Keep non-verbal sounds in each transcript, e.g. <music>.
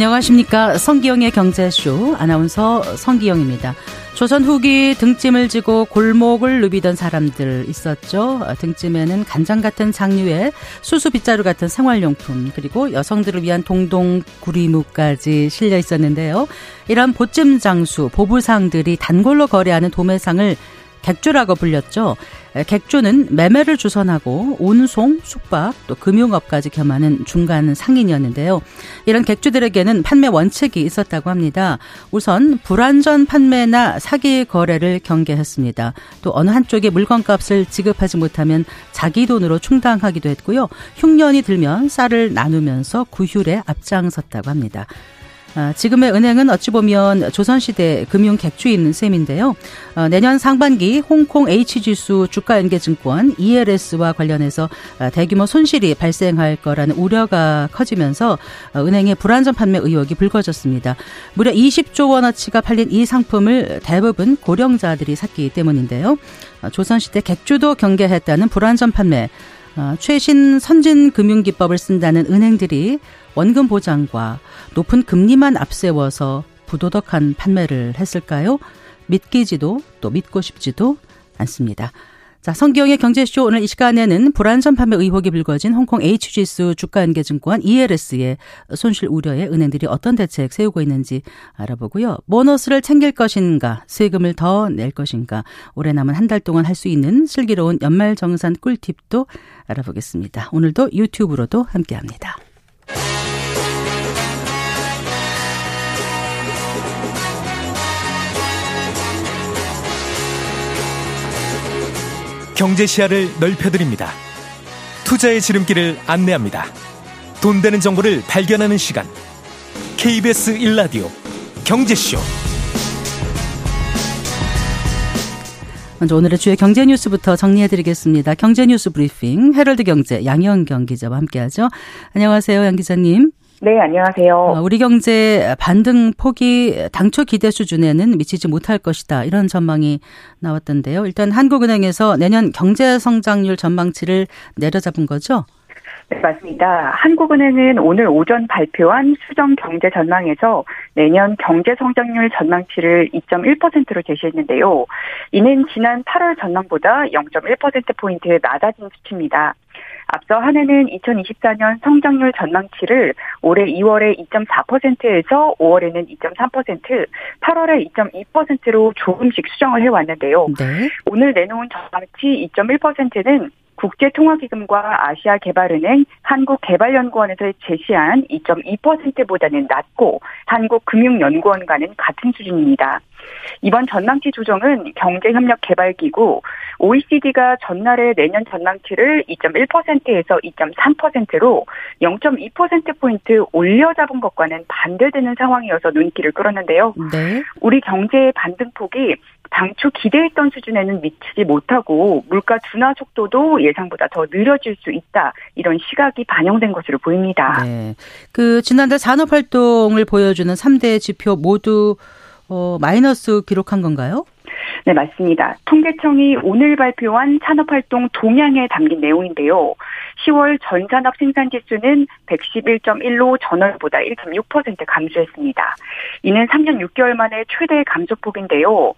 안녕하십니까. 성기영의 경제쇼 아나운서 성기영입니다. 조선 후기 등짐을 지고 골목을 누비던 사람들 있었죠. 등짐에는 간장 같은 장류의 수수 빗자루 같은 생활용품 그리고 여성들을 위한 동동 구리무까지 실려 있었는데요. 이런 보찜 장수 보부상들이 단골로 거래하는 도매상을 객주라고 불렸죠. 객주는 매매를 주선하고 운송, 숙박, 또 금융업까지 겸하는 중간 상인이었는데요. 이런 객주들에게는 판매 원칙이 있었다고 합니다. 우선 불안전 판매나 사기 거래를 경계했습니다. 또 어느 한쪽에 물건값을 지급하지 못하면 자기 돈으로 충당하기도 했고요. 흉년이 들면 쌀을 나누면서 구휼에 앞장섰다고 합니다. 아, 지금의 은행은 어찌 보면 조선시대 금융 객주인 셈인데요. 어, 내년 상반기 홍콩 H지수 주가연계증권 ELS와 관련해서 아, 대규모 손실이 발생할 거라는 우려가 커지면서 어, 은행의 불안전 판매 의혹이 불거졌습니다. 무려 20조 원어치가 팔린 이 상품을 대부분 고령자들이 샀기 때문인데요. 어, 조선시대 객주도 경계했다는 불안전 판매 최신 선진 금융기법을 쓴다는 은행들이 원금 보장과 높은 금리만 앞세워서 부도덕한 판매를 했을까요? 믿기지도 또 믿고 싶지도 않습니다. 자, 성기영의 경제쇼 오늘 이 시간에는 불안전 판매 의혹이 불거진 홍콩 H지수 주가연계증권 ELS의 손실 우려에 은행들이 어떤 대책 세우고 있는지 알아보고요. 보너스를 챙길 것인가, 세금을 더 낼 것인가, 올해 남은 한 달 동안 할 수 있는 슬기로운 연말 정산 꿀팁도 알아보겠습니다. 오늘도 유튜브로도 함께합니다. 경제 시야를 넓혀드립니다. 투자의 지름길을 안내합니다. 돈 되는 정보를 발견하는 시간. KBS 1라디오 경제쇼. 먼저 오늘의 주요 경제 뉴스부터 정리해드리겠습니다. 경제 뉴스 브리핑 헤럴드 경제 양현경 기자와 함께하죠. 안녕하세요, 양 기자님. 네, 안녕하세요. 어, 우리 경제 반등 폭이 당초 기대 수준에는 미치지 못할 것이다. 이런 전망이 나왔던데요. 일단 한국은행에서 내년 경제 성장률 전망치를 내려잡은 거죠? 네, 맞습니다. 한국은행은 오늘 오전 발표한 수정 경제 전망에서 내년 경제 성장률 전망치를 2.1%로 제시했는데요. 이는 지난 8월 전망보다 0.1%포인트 낮아진 수치입니다. 앞서 한 해는 2024년 성장률 전망치를 올해 2월에 2.4%에서 5월에는 2.3%, 8월에 2.2%로 조금씩 수정을 해왔는데요. 네. 오늘 내놓은 전망치 2.1%는 국제통화기금과 아시아개발은행, 한국개발연구원에서 제시한 2.2%보다는 낮고 한국금융연구원과는 같은 수준입니다. 이번 전망치 조정은 경제협력개발기구 OECD가 전날의 내년 전망치를 2.1%에서 2.3%로 0.2%포인트 올려 잡은 것과는 반대되는 상황이어서 눈길을 끌었는데요. 네. 우리 경제의 반등폭이 당초 기대했던 수준에는 미치지 못하고 물가 둔화 속도도 예상보다 더 느려질 수 있다. 이런 시각이 반영된 것으로 보입니다. 네. 그 지난달 산업 활동을 보여주는 3대 지표 모두 어, 마이너스 기록한 건가요? 네, 맞습니다. 통계청이 오늘 발표한 산업활동 동향에 담긴 내용인데요. 10월 전산업 생산지수는 111.1로 전월보다 1.6% 감소했습니다. 이는 3년 6개월 만에 최대 감소폭인데요.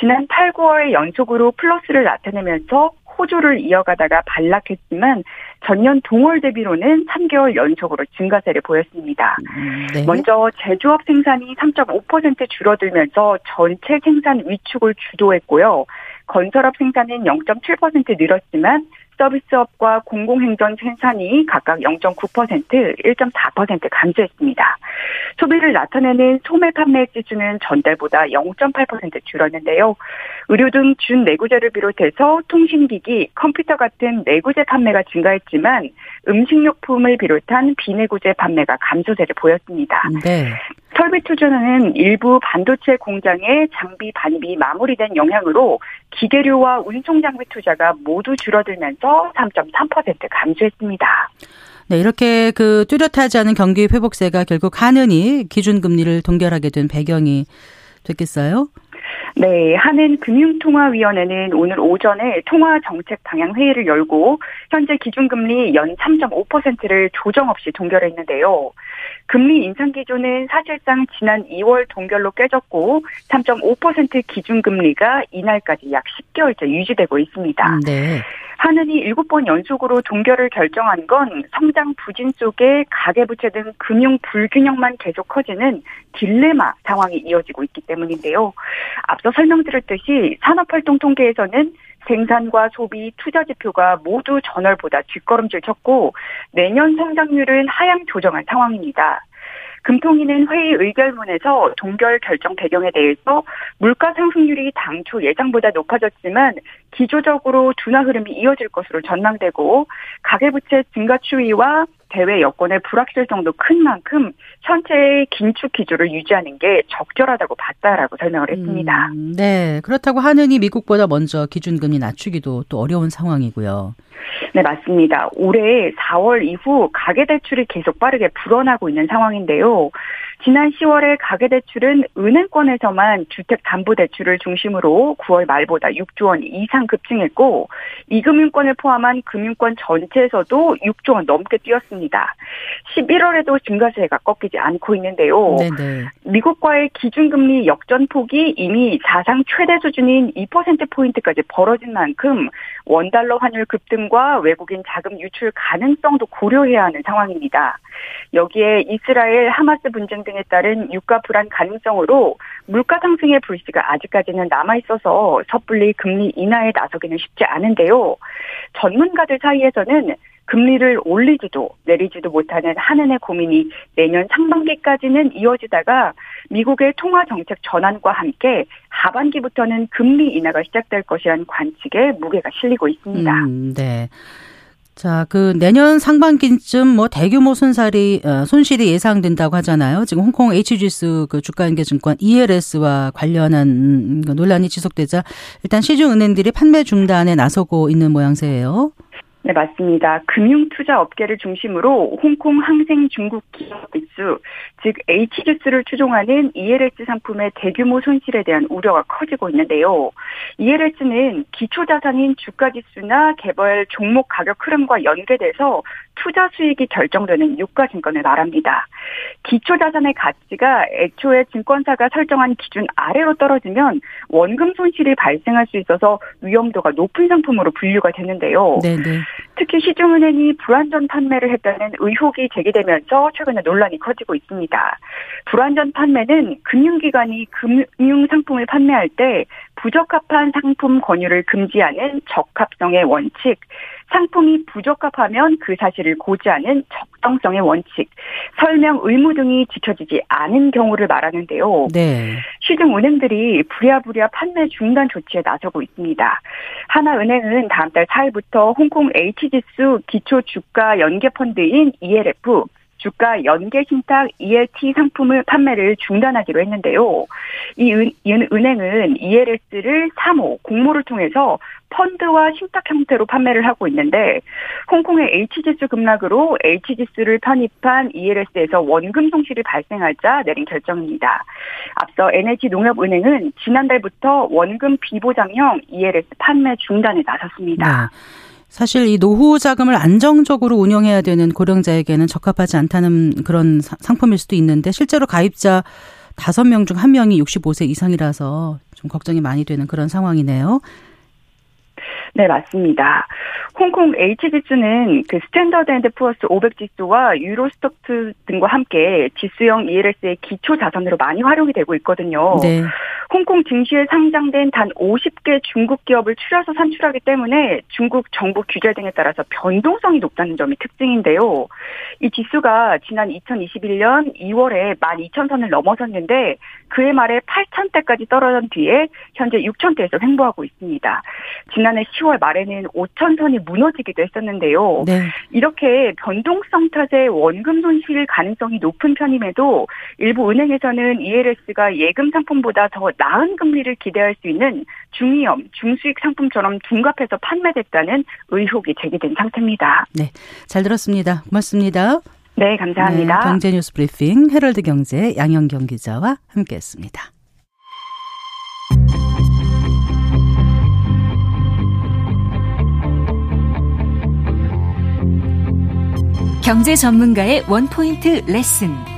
지난 8, 9월 연속으로 플러스를 나타내면서 호조를 이어가다가 반락했지만 전년 동월 대비로는 3개월 연속으로 증가세를 보였습니다. 음, 네. 먼저 제조업 생산이 3.5% 줄어들면서 전체 생산 위축을 주도했고요. 건설업 생산은 0.7% 늘었지만 서비스업과 공공행정 생산이 각각 0.9%, 1.4% 감소했습니다. 소비를 나타내는 소매 판매 지수는 전달보다 0.8% 줄었는데요. 의료 등 준 내구재를 비롯해서 통신기기, 컴퓨터 같은 내구재 판매가 증가했지만 음식료품을 비롯한 비내구재 판매가 감소세를 보였습니다. 네. 설비 투자는 일부 반도체 공장의 장비 반입이 마무리된 영향으로 기계료와 운송 장비 투자가 모두 줄어들면서 3.3% 감소했습니다. 네, 이렇게 그 뚜렷하지 않은 경기 회복세가 결국 하느니 기준금리를 동결하게 된 배경이 됐겠어요? 네, 한은 금융통화위원회는 오늘 오전에 통화 정책 방향 회의를 열고 현재 기준금리 연 3.5%를 조정 없이 동결했는데요. 금리 인상 기조는 사실상 지난 2월 동결로 깨졌고 3.5% 기준금리가 이날까지 약 10개월째 유지되고 있습니다. 네. 한은이 7번 연속으로 동결을 결정한 건 성장 부진 속에 가계부채 등 금융 불균형만 계속 커지는 딜레마 상황이 이어지고 있기 때문인데요. 앞서 설명드렸듯이 산업활동 통계에서는 생산과 소비, 투자 지표가 모두 전월보다 뒷걸음질 쳤고 내년 성장률은 하향 조정한 상황입니다. 금통위는 회의 의결문에서 동결 결정 배경에 대해서 물가 상승률이 당초 예상보다 높아졌지만 기조적으로 둔화 흐름이 이어질 것으로 전망되고 가계부채 증가 추이와 대외 여건의 불확실성도 큰 만큼 현재의 긴축 기조를 유지하는 게 적절하다고 봤다라고 설명을 했습니다. 음, 네. 그렇다고 하느니 미국보다 먼저 기준금리 낮추기도 또 어려운 상황이고요. 네, 맞습니다. 올해 4월 이후 가계대출이 계속 빠르게 불어나고 있는 상황인데요. 지난 10월에 가계대출은 은행권에서만 주택담보대출을 중심으로 9월 말보다 6조 원 이상 급증했고 이금융권을 포함한 금융권 전체에서도 6조 원 넘게 뛰었습니다. 11월에도 증가세가 꺾이지 않고 있는데요. 네네. 미국과의 기준금리 역전폭이 이미 사상 최대 수준인 2%포인트까지 벌어진 만큼 원달러 환율 급등과 외국인 자금 유출 가능성도 고려해야 하는 상황입니다. 여기에 이스라엘 하마스 분쟁 등에 따른 유가 불안 가능성으로 물가 상승의 불씨가 아직까지는 남아 있어서 섣불리 금리 인하에 나서기는 쉽지 않은데요. 전문가들 사이에서는 금리를 올리지도 내리지도 못하는 한은의 고민이 내년 상반기까지는 이어지다가 미국의 통화 정책 전환과 함께 하반기부터는 금리 인하가 시작될 것이라는 관측에 무게가 실리고 있습니다. 음, 네. 자, 그 내년 상반기쯤 뭐 대규모 손실이 어, 손실이 예상된다고 하잖아요. 지금 홍콩 HGS 그 주가연계증권 ELS와 관련한 그 논란이 지속되자 일단 시중 은행들이 판매 중단에 나서고 있는 모양새예요. 네, 맞습니다. 금융투자 업계를 중심으로 홍콩 항생 중국 기업 지수, 즉 H지수를 추종하는 ELS 상품의 대규모 손실에 대한 우려가 커지고 있는데요. ELS는 기초자산인 주가지수나 개별 종목 가격 흐름과 연계돼서 투자 수익이 결정되는 유가증권을 말합니다. 기초자산의 가치가 애초에 증권사가 설정한 기준 아래로 떨어지면 원금 손실이 발생할 수 있어서 위험도가 높은 상품으로 분류가 되는데요. 네네. 특히 시중은행이 불안전 판매를 했다는 의혹이 제기되면서 최근에 논란이 커지고 있습니다. 불안전 판매는 금융기관이 금융상품을 판매할 때 부적합한 상품 권유를 금지하는 적합성의 원칙, 상품이 부적합하면 그 사실을 고지하는 적정성의 원칙, 설명 의무 등이 지켜지지 않은 경우를 말하는데요. 네. 시중 은행들이 부랴부랴 판매 중단 조치에 나서고 있습니다. 하나은행은 다음 달 4일부터 홍콩 H지수 기초 주가 연계 펀드인 ELF 주가 연계 신탁 ELT 상품을 판매를 중단하기로 했는데요. 이 은, 은행은 ELS를 3호 공모를 통해서 펀드와 신탁 형태로 판매를 하고 있는데 홍콩의 H지수 급락으로 H지수를 편입한 ELS에서 원금 손실이 발생하자 내린 결정입니다. 앞서 NH농협은행은 지난달부터 원금 비보장형 ELS 판매 중단에 나섰습니다. 네. 사실 이 노후 자금을 안정적으로 운영해야 되는 고령자에게는 적합하지 않다는 그런 상품일 수도 있는데 실제로 가입자 다섯 명 중 한 명이 65세 이상이라서 좀 걱정이 많이 되는 그런 상황이네요. 네, 맞습니다. 홍콩 H지수는 그 스탠더드 앤드 푸어스 500 지수와 유로스톡스 등과 함께 지수형 ELS의 기초 자산으로 많이 활용이 되고 있거든요. 네. 홍콩 증시에 상장된 단 50개 중국 기업을 추려서 산출하기 때문에 중국 정부 규제 등에 따라서 변동성이 높다는 점이 특징인데요. 이 지수가 지난 2021년 2월에 12,000선을 넘어섰는데 그해 말에 8,000대까지 떨어진 뒤에 현재 6,000대에서 횡보하고 있습니다. 지난해 10월 말에는 5,000선이 무너지기도 했었는데요. 네. 이렇게 변동성 탓에 원금 손실 가능성이 높은 편임에도 일부 은행에서는 ELS가 예금 상품보다 더 나은 금리를 기대할 수 있는 중위험, 중수익 상품처럼 둔갑해서 판매됐다는 의혹이 제기된 상태입니다. 네. 잘 들었습니다. 고맙습니다. 네, 감사합니다. 네, 경제뉴스 브리핑 헤럴드 경제 양현경 기자와 함께했습니다. 경제 전문가의 원포인트 레슨.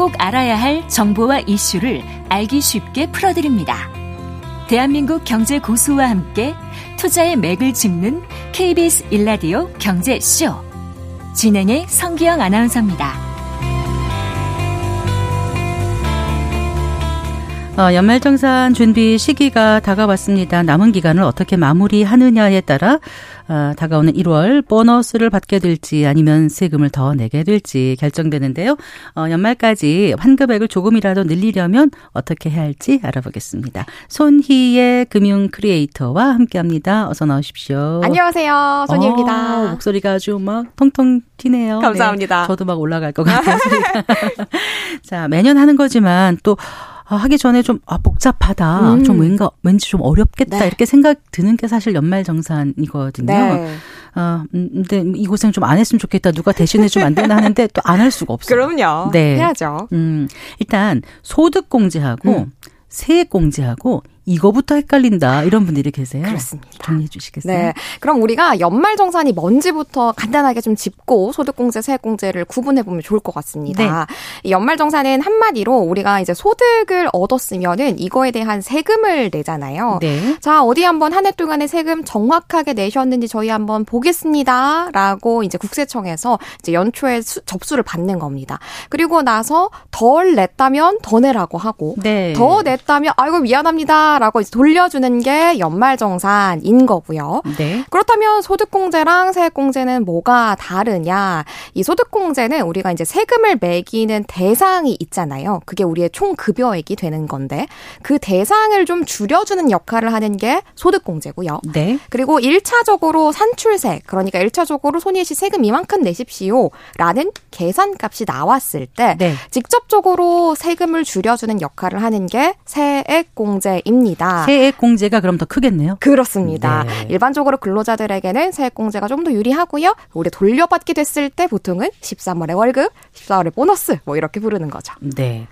꼭 알아야 할 정보와 이슈를 알기 쉽게 풀어드립니다. 대한민국 경제 고수와 함께 투자의 맥을 짚는 KBS 일라디오 경제쇼. 진행의 성기영 아나운서입니다. 어, 연말정산 준비 시기가 다가왔습니다. 남은 기간을 어떻게 마무리하느냐에 따라 어, 다가오는 1월 보너스를 받게 될지 아니면 세금을 더 내게 될지 결정되는데요. 어, 연말까지 환급액을 조금이라도 늘리려면 어떻게 해야 할지 알아보겠습니다. 손희의 금융 크리에이터와 함께합니다. 어서 나오십시오. 안녕하세요. 손희입니다. 어, 목소리가 아주 막 통통 튀네요. 감사합니다. 네, 저도 막 올라갈 것 같아요. <laughs> 자, 매년 하는 거지만 또 아, 하기 전에 좀 아, 복잡하다. 음. 좀 왠가 왠지 좀 어렵겠다. 네. 이렇게 생각 드는 게 사실 연말 정산이거든요. 네. 아, 근데 이 고생 좀 안 했으면 좋겠다. 누가 대신해 주면 안 되나 하는데 또 안 할 수가 없어요. 그럼요. 네. 해야죠. 음. 일단 소득 공제하고 음. 세액 공제하고 이거부터 헷갈린다 이런 분들이 계세요. 그렇습니다. 정리해 주시겠어요? 네. 그럼 우리가 연말 정산이 뭔지부터 간단하게 좀 짚고 소득공제, 세액공제를 구분해 보면 좋을 것 같습니다. 네. 연말 정산은 한마디로 우리가 이제 소득을 얻었으면은 이거에 대한 세금을 내잖아요. 네. 자 어디 한번 한 해 동안의 세금 정확하게 내셨는지 저희 한번 보겠습니다라고 이제 국세청에서 이제 연초에 수, 접수를 받는 겁니다. 그리고 나서 덜 냈다면 더 내라고 하고 네. 더 냈다면 아이고 미안합니다. 라고 돌려주는 게 연말정산인 거고요. 네. 그렇다면 소득공제랑 세액공제는 뭐가 다르냐? 이 소득공제는 우리가 이제 세금을 매기는 대상이 있잖아요. 그게 우리의 총 급여액이 되는 건데 그 대상을 좀 줄여주는 역할을 하는 게 소득공제고요. 네. 그리고 1차적으로 산출세, 그러니까 1차적으로 손희 씨 세금 이만큼 내십시오. 라는 계산값이 나왔을 때 네. 직접적으로 세금을 줄여주는 역할을 하는 게 세액공제입니다. 합니다. 세액 공제가 그럼 더 크겠네요. 그렇습니다. 네. 일반적으로 근로자들에게는 세액 공제가 좀 더 유리하고요. 우리 돌려받게 됐을 때 보통은 13월에 월급, 14월에 보너스 뭐 이렇게 부르는 거죠. 네.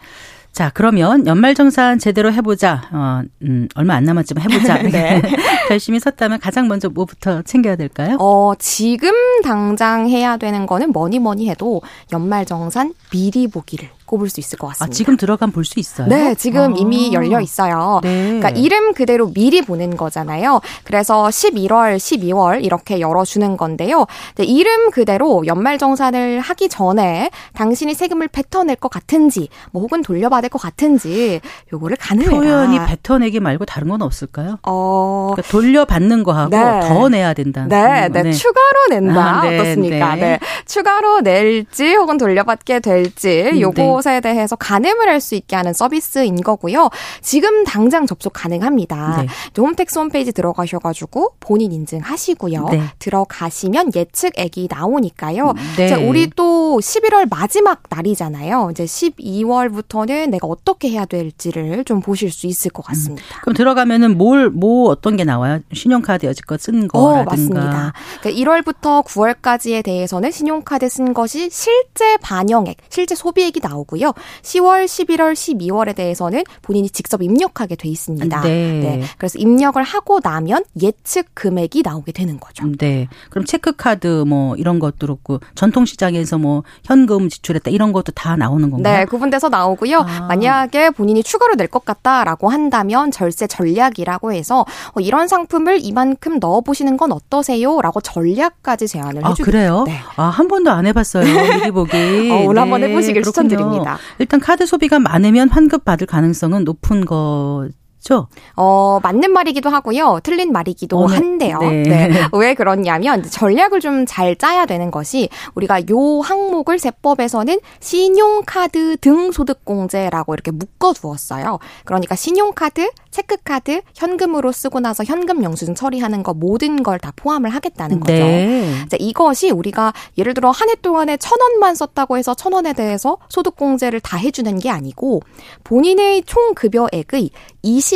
자, 그러면 연말정산 제대로 해보자. 어, 음, 얼마 안 남았지만 해보자. <laughs> 네. <laughs> 열심히 섰다면 가장 먼저 뭐부터 챙겨야 될까요? 어, 지금 당장 해야 되는 거는 뭐니 뭐니 해도 연말정산 미리 보기를 꼽을 수 있을 것 같습니다. 아, 지금 들어가면 볼 수 있어요? 네, 지금 아. 이미 열려 있어요. 네. 그러니까 이름 그대로 미리 보는 거잖아요. 그래서 11월, 12월 이렇게 열어주는 건데요. 네, 이름 그대로 연말정산을 하기 전에 당신이 세금을 뱉어낼 것 같은지, 뭐 혹은 돌려받을 것 같은지 요거를 가능해라. 표현이 뱉어내기 말고 다른 건 없을까요? 어, 그러니까 돌려받는 거하고 네. 더 내야 된다는. 네, 네, 네, 추가로 낸다. 아, 네, 어떻습니까? 네. 네. 추가로 낼지 혹은 돌려받게 될지 음, 요거 것에 대해서 가늠을 할 수 있게 하는 서비스인 거고요. 지금 당장 접속 가능합니다. 네. 홈택스 홈페이지 들어가셔가지고 본인 인증하시고요. 네. 들어가시면 예측액이 나오니까요. 네. 자, 우리 또 11월 마지막 날이잖아요. 이제 12월부터는 내가 어떻게 해야 될지를 좀 보실 수 있을 것 같습니다. 음. 그럼 들어가면은 뭘, 뭐 어떤 게 나와요? 신용카드 여지껏 쓴 어, 거라든가. 어, 맞습니다. 그러니까 1월부터 9월까지에 대해서는 신용카드 쓴 것이 실제 반영액, 실제 소비액이 나오고 나고요 10월, 11월, 12월에 대해서는 본인이 직접 입력하게 돼 있습니다. 네. 네. 그래서 입력을 하고 나면 예측 금액이 나오게 되는 거죠. 네. 그럼 체크카드 뭐 이런 것도 그렇고 전통 시장에서 뭐 현금 지출했다 이런 것도 다 나오는 건가요? 네. 구분돼서 나오고요. 아. 만약에 본인이 추가로 낼 것 같다라고 한다면 절세 전략이라고 해서 어, 이런 상품을 이만큼 넣어 보시는 건 어떠세요? 라고 전략까지 제안을 해주고. 아, 그래요? 네. 아, 한 번도 안 해봤어요. <laughs> 미리 보기. 어, 오늘 네. 한번 해보시길 추천드립니다. 일단 카드 소비가 많으면 환급 받을 가능성은 높은 거 죠? 어, 맞는 말이기도 하고요. 틀린 말이기도 어, 네. 한데요. 네. 네. <laughs> 왜 그러냐면 전략을 좀 잘 짜야 되는 것이 우리가 요 항목을 세법에서는 신용카드 등 소득공제라고 이렇게 묶어 두었어요. 그러니까 신용카드, 체크카드, 현금으로 쓰고 나서 현금 영수증 처리하는 거 모든 걸 다 포함을 하겠다는 거죠. 네. 자, 이것이 우리가 예를 들어 한 해 동안에 천 원만 썼다고 해서 천 원에 대해서 소득공제를 다 해주는 게 아니고 본인의 총 급여액의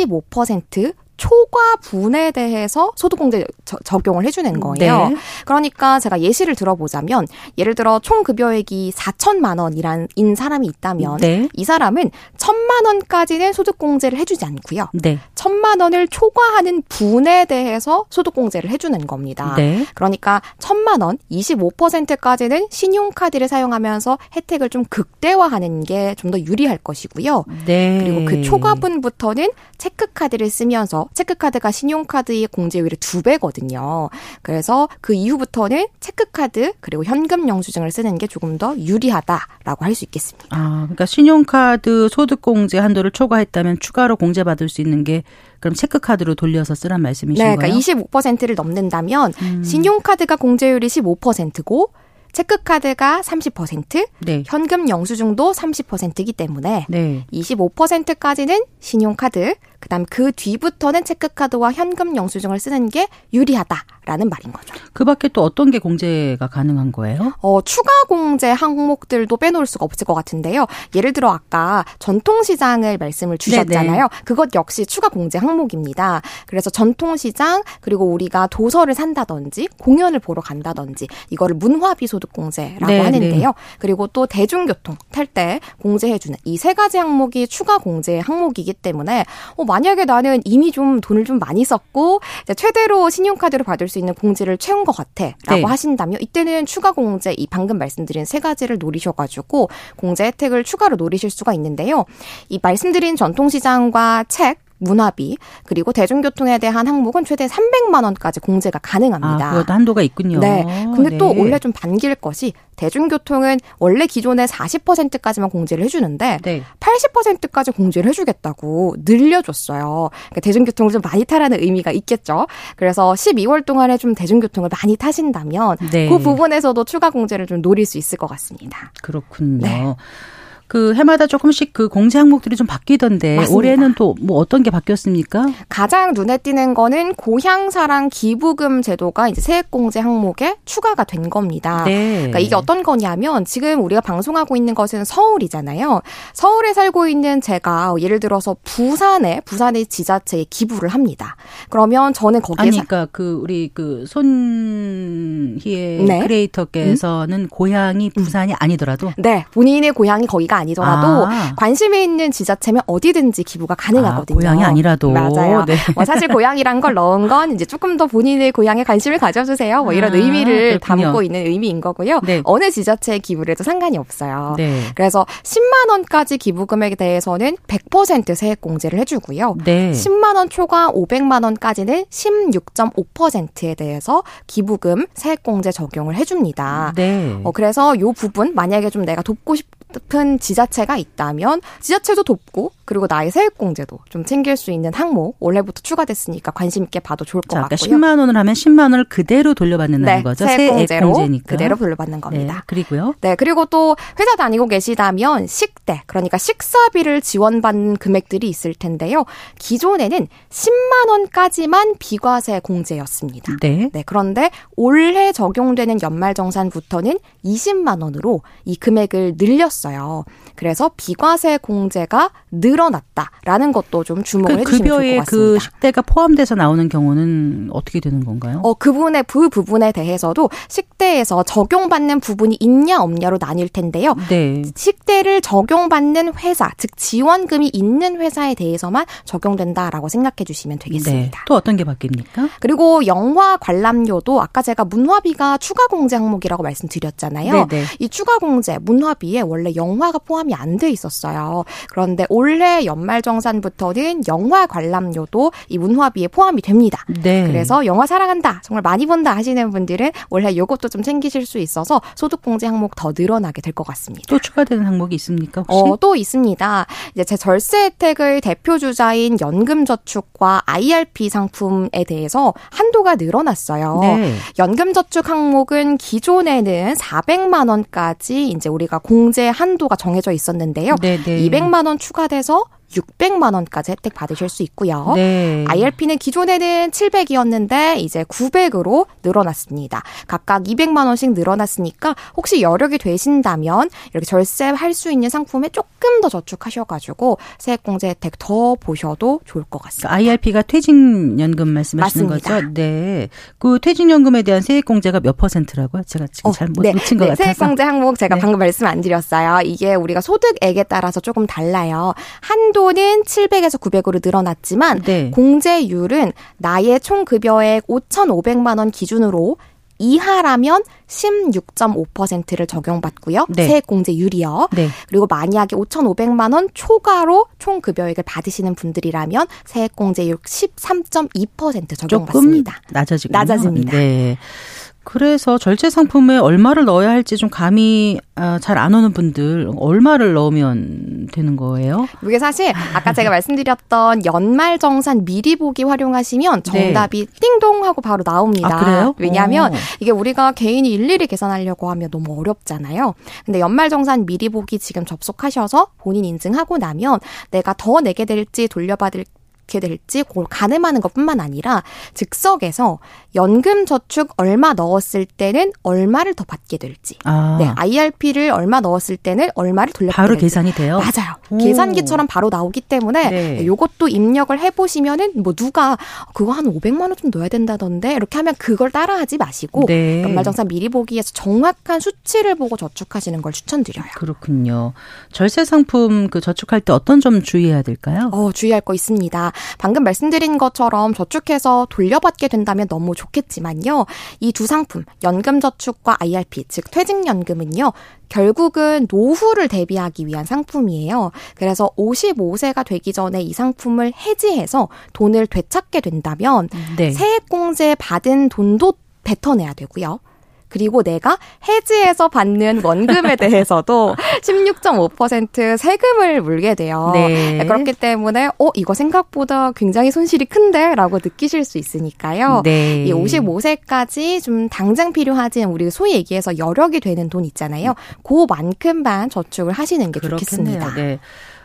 25% 초과분에 대해서 소득공제 적용을 해주는 거예요. 네. 그러니까 제가 예시를 들어보자면 예를 들어 총 급여액이 4천만 원이란 인 사람이 있다면 네. 이 사람은 천만 원까지는 소득공제를 해주지 않고요. 네. 천만 원을 초과하는 분에 대해서 소득공제를 해주는 겁니다. 네. 그러니까 천만 원 25%까지는 신용카드를 사용하면서 혜택을 좀 극대화하는 게 좀 더 유리할 것이고요. 네. 그리고 그 초과분부터는 체크카드를 쓰면서 체크카드가 신용카드의 공제율이 두 배거든요. 그래서 그 이후부터는 체크카드 그리고 현금 영수증을 쓰는 게 조금 더 유리하다라고 할 수 있겠습니다. 아, 그러니까 신용카드 소득공제 한도를 초과했다면 추가로 공제받을 수 있는 게 그럼 체크카드로 돌려서 쓰란 말씀이신 네, 그러니까 거예요? 25%를 넘는다면 음. 신용카드가 공제율이 15%고 체크카드가 30%, 네. 현금 영수증도 30%이기 때문에 네. 25%까지는 신용카드, 그다음 그 뒤부터는 체크카드와 현금 영수증을 쓰는 게 유리하다라는 말인 거죠. 그밖에 또 어떤 게 공제가 가능한 거예요? 어, 추가 공제 항목들도 빼놓을 수가 없을 것 같은데요. 예를 들어 아까 전통시장을 말씀을 주셨잖아요. 네네. 그것 역시 추가 공제 항목입니다. 그래서 전통시장 그리고 우리가 도서를 산다든지 공연을 보러 간다든지 이거를 문화비 소득 공제라고 네네. 하는데요. 그리고 또 대중교통 탈 때 공제해주는 이 세 가지 항목이 추가 공제 항목이기 때문에 어, 만약에 나는 이미 좀 돈을 좀 많이 썼고 최대로 신용카드를 받을 수 있는 공제를 채운 것 같아라고 네. 하신다면 이때는 추가 공제 이 방금 말씀드린 세 가지를 노리셔가지고 공제 혜택을 추가로 노리실 수가 있는데요. 이 말씀드린 전통시장과 책 문화비 그리고 대중교통에 대한 항목은 최대 300만 원까지 공제가 가능합니다. 아, 그것도 한도가 있군요. 네. 근데 네. 또 원래 좀 반길 것이 대중교통은 원래 기존에 40%까지만 공제를 해주는데 네. 80%까지 공제를 해주겠다고 늘려줬어요. 그러니까 대중교통을 좀 많이 타라는 의미가 있겠죠. 그래서 12월 동안에 좀 대중교통을 많이 타신다면 네. 그 부분에서도 추가 공제를 좀 노릴 수 있을 것 같습니다. 그렇군요. 네. 그 해마다 조금씩 그 공제 항목들이 좀 바뀌던데 맞습니다. 올해는 또 뭐 어떤 게 바뀌었습니까? 가장 눈에 띄는 거는 고향사랑 기부금 제도가 이제 세액 공제 항목에 추가가 된 겁니다. 네. 그러니까 이게 어떤 거냐면 지금 우리가 방송하고 있는 것은 서울이잖아요. 서울에 살고 있는 제가 예를 들어서 부산에 부산의 지자체에 기부를 합니다. 그러면 저는 거기에 아니 그러니까 그 우리 그 손희애 네. 크리에이터께서는 음? 고향이 부산이 아니더라도 네 본인의 고향이 거기가 아니더라도 아. 관심이 있는 지자체면 어디든지 기부가 가능하거든요. 아, 고향이 아니라도 맞아요. 네. 뭐 사실 고향이란 걸 넣은 건 이제 조금 더 본인의 고향에 관심을 가져주세요. 뭐 이런 아, 의미를 그렇군요. 담고 있는 의미인 거고요. 네. 어느 지자체에 기부를 해도 상관이 없어요. 네. 그래서 10만 원까지 기부 금액에 대해서는 100% 세액 공제를 해주고요. 네. 10만 원 초과 500만 원까지는 16.5%에 대해서 기부금 세액 공제 적용을 해줍니다. 네. 어, 그래서 요 부분 만약에 좀 내가 돕고 싶 은 지자체가 있다면 지자체도 돕고 그리고 나의 세액공제도 좀 챙길 수 있는 항목 올해부터 추가됐으니까 관심 있게 봐도 좋을 것 자, 그러니까 같고요. 10만 원을 하면 10만 원을 그대로 돌려받는다는 네, 거죠. 세액공제로 세액 그대로 돌려받는 겁니다. 네, 그리고요. 네, 그리고 또 회사 다니고 계시다면 식대 그러니까 식사비를 지원받는 금액들이 있을 텐데요. 기존에는 10만 원까지만 비과세 공제였습니다. 네. 네, 그런데 올해 적용되는 연말정산부터는 20만 원으로 이 금액을 늘렸어요. 그래서 비과세 공제가 늘어났다라는 것도 좀 주목을 그 해주시면 좋을 것 같습니다. 그 식대가 포함돼서 나오는 경우는 어떻게 되는 건가요? 어, 그분의 그 부분에 대해서도 식대에서 적용받는 부분이 있냐 없냐로 나뉠 텐데요. 네. 식대를 적용받는 회사, 즉 지원금이 있는 회사에 대해서만 적용된다라고 생각해 주시면 되겠습니다. 네. 또 어떤 게 바뀝니까? 그리고 영화 관람료도 아까 제가 문화비가 추가 공제 항목이라고 말씀드렸잖아요. 네네. 네. 이 추가 공제 문화비에 원래 영화가 포함 이 안 돼 있었어요. 그런데 올해 연말정산부터는 영화 관람료도 이 문화비에 포함이 됩니다. 네. 그래서 영화 사랑한다, 정말 많이 본다 하시는 분들은 올해 이것도 좀 챙기실 수 있어서 소득공제 항목 더 늘어나게 될 것 같습니다. 또 추가되는 항목이 있습니까? 혹시? 어, 또 있습니다. 이제 제 절세 혜택의 대표 주자인 연금저축과 IRP 상품에 대해서 한도가 늘어났어요. 네. 연금저축 항목은 기존에는 400만 원까지 이제 우리가 공제 한도가 정해져 있었는데요. 네, 네. 200만 원 추가돼서 600만 원까지 혜택 받으실 수 있고요. 네. IRP는 기존에는 700이었는데 이제 900으로 늘어났습니다. 각각 200만 원씩 늘어났으니까 혹시 여력이 되신다면 이렇게 절세할 수 있는 상품에 조금 더 저축하셔가지고 세액공제 혜택 더 보셔도 좋을 것 같습니다. IRP가 퇴직연금 말씀하시는 맞습니다. 거죠? 네. 그 퇴직연금에 대한 세액공제가 몇 퍼센트라고요? 제가 지금 잘못 네, 놓친 것 네, 같아서. 세액공제 항목 제가 네. 방금 말씀 안 드렸어요. 이게 우리가 소득액에 따라서 조금 달라요. 한도 는 700에서 900으로 늘어났지만 네. 공제율은 나의 총 급여액 5,500만 원 기준으로 이하라면 16.5%를 적용받고요. 네. 세액공제율이요. 네. 그리고 만약에 5,500만 원 초과로 총 급여액을 받으시는 분들이라면 세액공제율 13.2% 조금 적용받습니다. 낮아지군요. 낮아집니다. 네. 그래서 절제 상품에 얼마를 넣어야 할지 좀 감이 아, 잘 안 오는 분들 얼마를 넣으면 되는 거예요? 이게 사실 아까 제가 말씀드렸던 연말 정산 미리 보기 활용하시면 정답이 띵동 하고 바로 나옵니다. 네. 아, 그래요? 왜냐하면 오. 이게 우리가 개인이 일일이 계산하려고 하면 너무 어렵잖아요. 근데 연말 정산 미리 보기 지금 접속하셔서 본인 인증하고 나면 내가 더 내게 될지 돌려받을 게 될지 그걸 가늠하는 것뿐만 아니라 즉석에서 연금 저축 얼마 넣었을 때는 얼마를 더 받게 될지 아, 네, IRP를 얼마 넣었을 때는 얼마를 돌려받게 바로 계산이 돼요? 맞아요. 오. 계산기처럼 바로 나오기 때문에 네. 요것도 입력을 해보시면은 뭐 누가 그거 한 500만 원 좀 넣어야 된다던데 이렇게 하면 그걸 따라하지 마시고 네. 연말정산 미리 보기에서 정확한 수치를 보고 저축하시는 걸 추천드려요. 그렇군요. 절세 상품 그 저축할 때 어떤 점 주의해야 될까요? 어, 주의할 거 있습니다. 방금 말씀드린 것처럼 저축해서 돌려받게 된다면 너무 좋겠지만요. 이 두 상품, 연금저축과 IRP, 즉 퇴직연금은요. 결국은 노후를 대비하기 위한 상품이에요. 그래서 55세가 되기 전에 이 상품을 해지해서 돈을 되찾게 된다면 네. 세액공제 받은 돈도 뱉어내야 되고요. 그리고 내가 해지해서 받는 원금에 대해서도 <laughs> 16.5% 세금을 물게 돼요. 네. 그렇기 때문에 어 이거 생각보다 굉장히 손실이 큰데라고 느끼실 수 있으니까요. 네. 이 55세까지 좀 당장 필요하지 우리 소위 얘기해서 여력이 되는 돈 있잖아요. 그만큼만 저축을 하시는 게 그렇겠네요. 좋겠습니다. 네.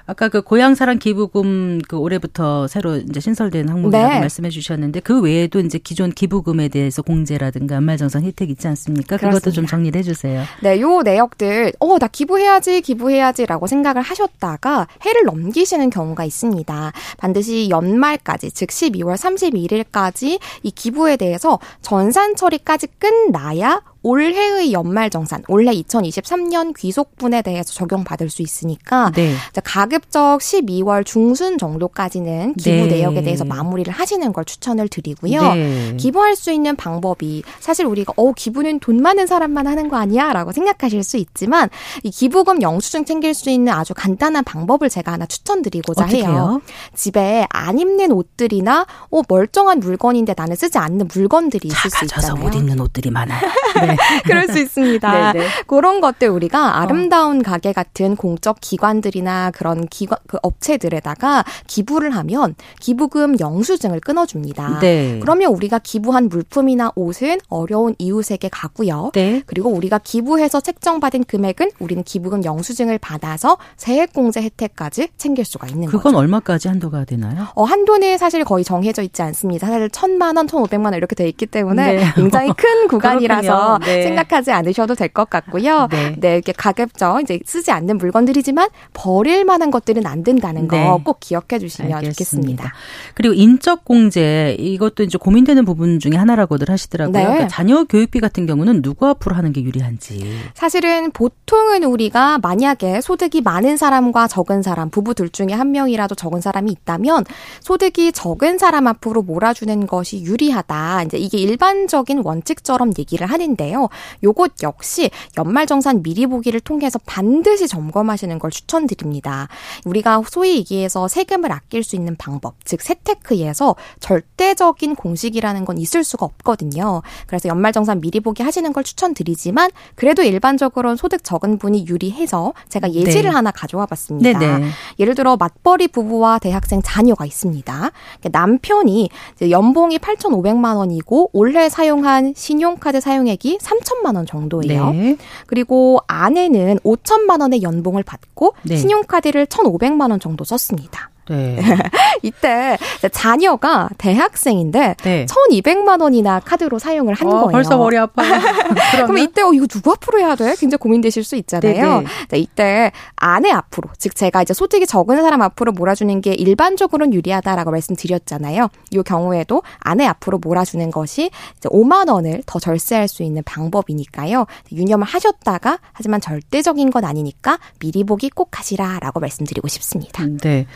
아까 그 고향사랑 기부금 그 올해부터 새로 이제 신설된 항목이라고 네. 말씀해 주셨는데 그 외에도 이제 기존 기부금에 대해서 공제라든가 연말정산 혜택 있지 않습니까? 그것도 좀 그렇습니다. 정리를 해 주세요. 네, 요 내역들, 어, 나 기부해야지, 기부해야지라고 생각을 하셨다가 해를 넘기시는 경우가 있습니다. 반드시 연말까지, 즉 12월 31일까지 이 기부에 대해서 전산 처리까지 끝나야 올해의 연말 정산, 올해 2023년 귀속분에 대해서 적용받을 수 있으니까 네. 이제 가급적 12월 중순 정도까지는 기부 네. 내역에 대해서 마무리를 하시는 걸 추천을 드리고요. 네. 기부할 수 있는 방법이 사실 우리가 어 기부는 돈 많은 사람만 하는 거 아니야라고 생각하실 수 있지만 이 기부금 영수증 챙길 수 있는 아주 간단한 방법을 제가 하나 추천드리고자 어떻게 해요. 해요? 집에 안 입는 옷들이나 어 멀쩡한 물건인데 나는 쓰지 않는 물건들이 있을 수 작아져서 있잖아요. 못 입는 옷들이 많아요. 네. <laughs> 그럴 수 있습니다. 네, 네. 그런 것들 우리가 아름다운 가게 같은 공적 기관들이나 그런 기관 그 업체들에다가 기부를 하면 기부금 영수증을 끊어줍니다. 네. 그러면 우리가 기부한 물품이나 옷은 어려운 이웃에게 가고요. 네. 그리고 우리가 기부해서 책정받은 금액은 우리는 기부금 영수증을 받아서 세액공제 혜택까지 챙길 수가 있는 그건 거죠. 얼마까지 한도가 되나요? 어, 한도는 사실 거의 정해져 있지 않습니다. 사실 천만 원, 천오백만 원 이렇게 돼 있기 때문에 네. 굉장히 큰 <laughs> 구간이라서. 네. 생각하지 않으셔도 될 것 같고요. 네. 이렇게 가급적 이제 쓰지 않는 물건들이지만 버릴 만한 것들은 안 된다는 네. 거꼭 기억해 주시면 좋겠습니다. 그리고 인적 공제 이것도 이제 고민되는 부분 중에 하나라고들 하시더라고요. 네. 그러니까 자녀 교육비 같은 경우는 누구 앞으로 하는 게 유리한지. 사실은 보통은 우리가 만약에 소득이 많은 사람과 적은 사람, 부부 둘 중에 한 명이라도 적은 사람이 있다면 소득이 적은 사람 앞으로 몰아주는 것이 유리하다. 이제 이게 일반적인 원칙처럼 얘기를 하는데 요. 요것 역시 연말정산 미리 보기를 통해서 반드시 점검하시는 걸 추천드립니다. 우리가 소위 얘기해서 세금을 아낄 수 있는 방법, 즉 세테크에서 절대적인 공식이라는 건 있을 수가 없거든요. 그래서 연말정산 미리 보기 하시는 걸 추천드리지만 그래도 일반적으로는 소득 적은 분이 유리해서 제가 예시를 네. 하나 가져와 봤습니다. 네네. 예를 들어 맞벌이 부부와 대학생 자녀가 있습니다. 그러니까 남편이 연봉이 8,500만 원이고 올해 사용한 신용카드 사용액이 3천만 원 정도예요. 네. 그리고 아내는 5천만 원의 연봉을 받고 네. 신용카드를 1,500만 원 정도 썼습니다. 네. <laughs> 이때 자녀가 대학생인데 네. 1,200만 원이나 카드로 사용을 한 어, 거예요. 벌써 머리 아파요. <laughs> 그럼 이때 어, 이거 누구 앞으로 해야 돼? 굉장히 고민되실 수 있잖아요. 네, 이때 아내 앞으로, 즉 제가 이제 소득이 적은 사람 앞으로 몰아주는 게 일반적으로는 유리하다라고 말씀드렸잖아요. 이 경우에도 아내 앞으로 몰아주는 것이 5만 원을 더 절세할 수 있는 방법이니까요. 유념을 하셨다가 하지만 절대적인 건 아니니까 미리 보기 꼭 하시라라고 말씀드리고 싶습니다. 네.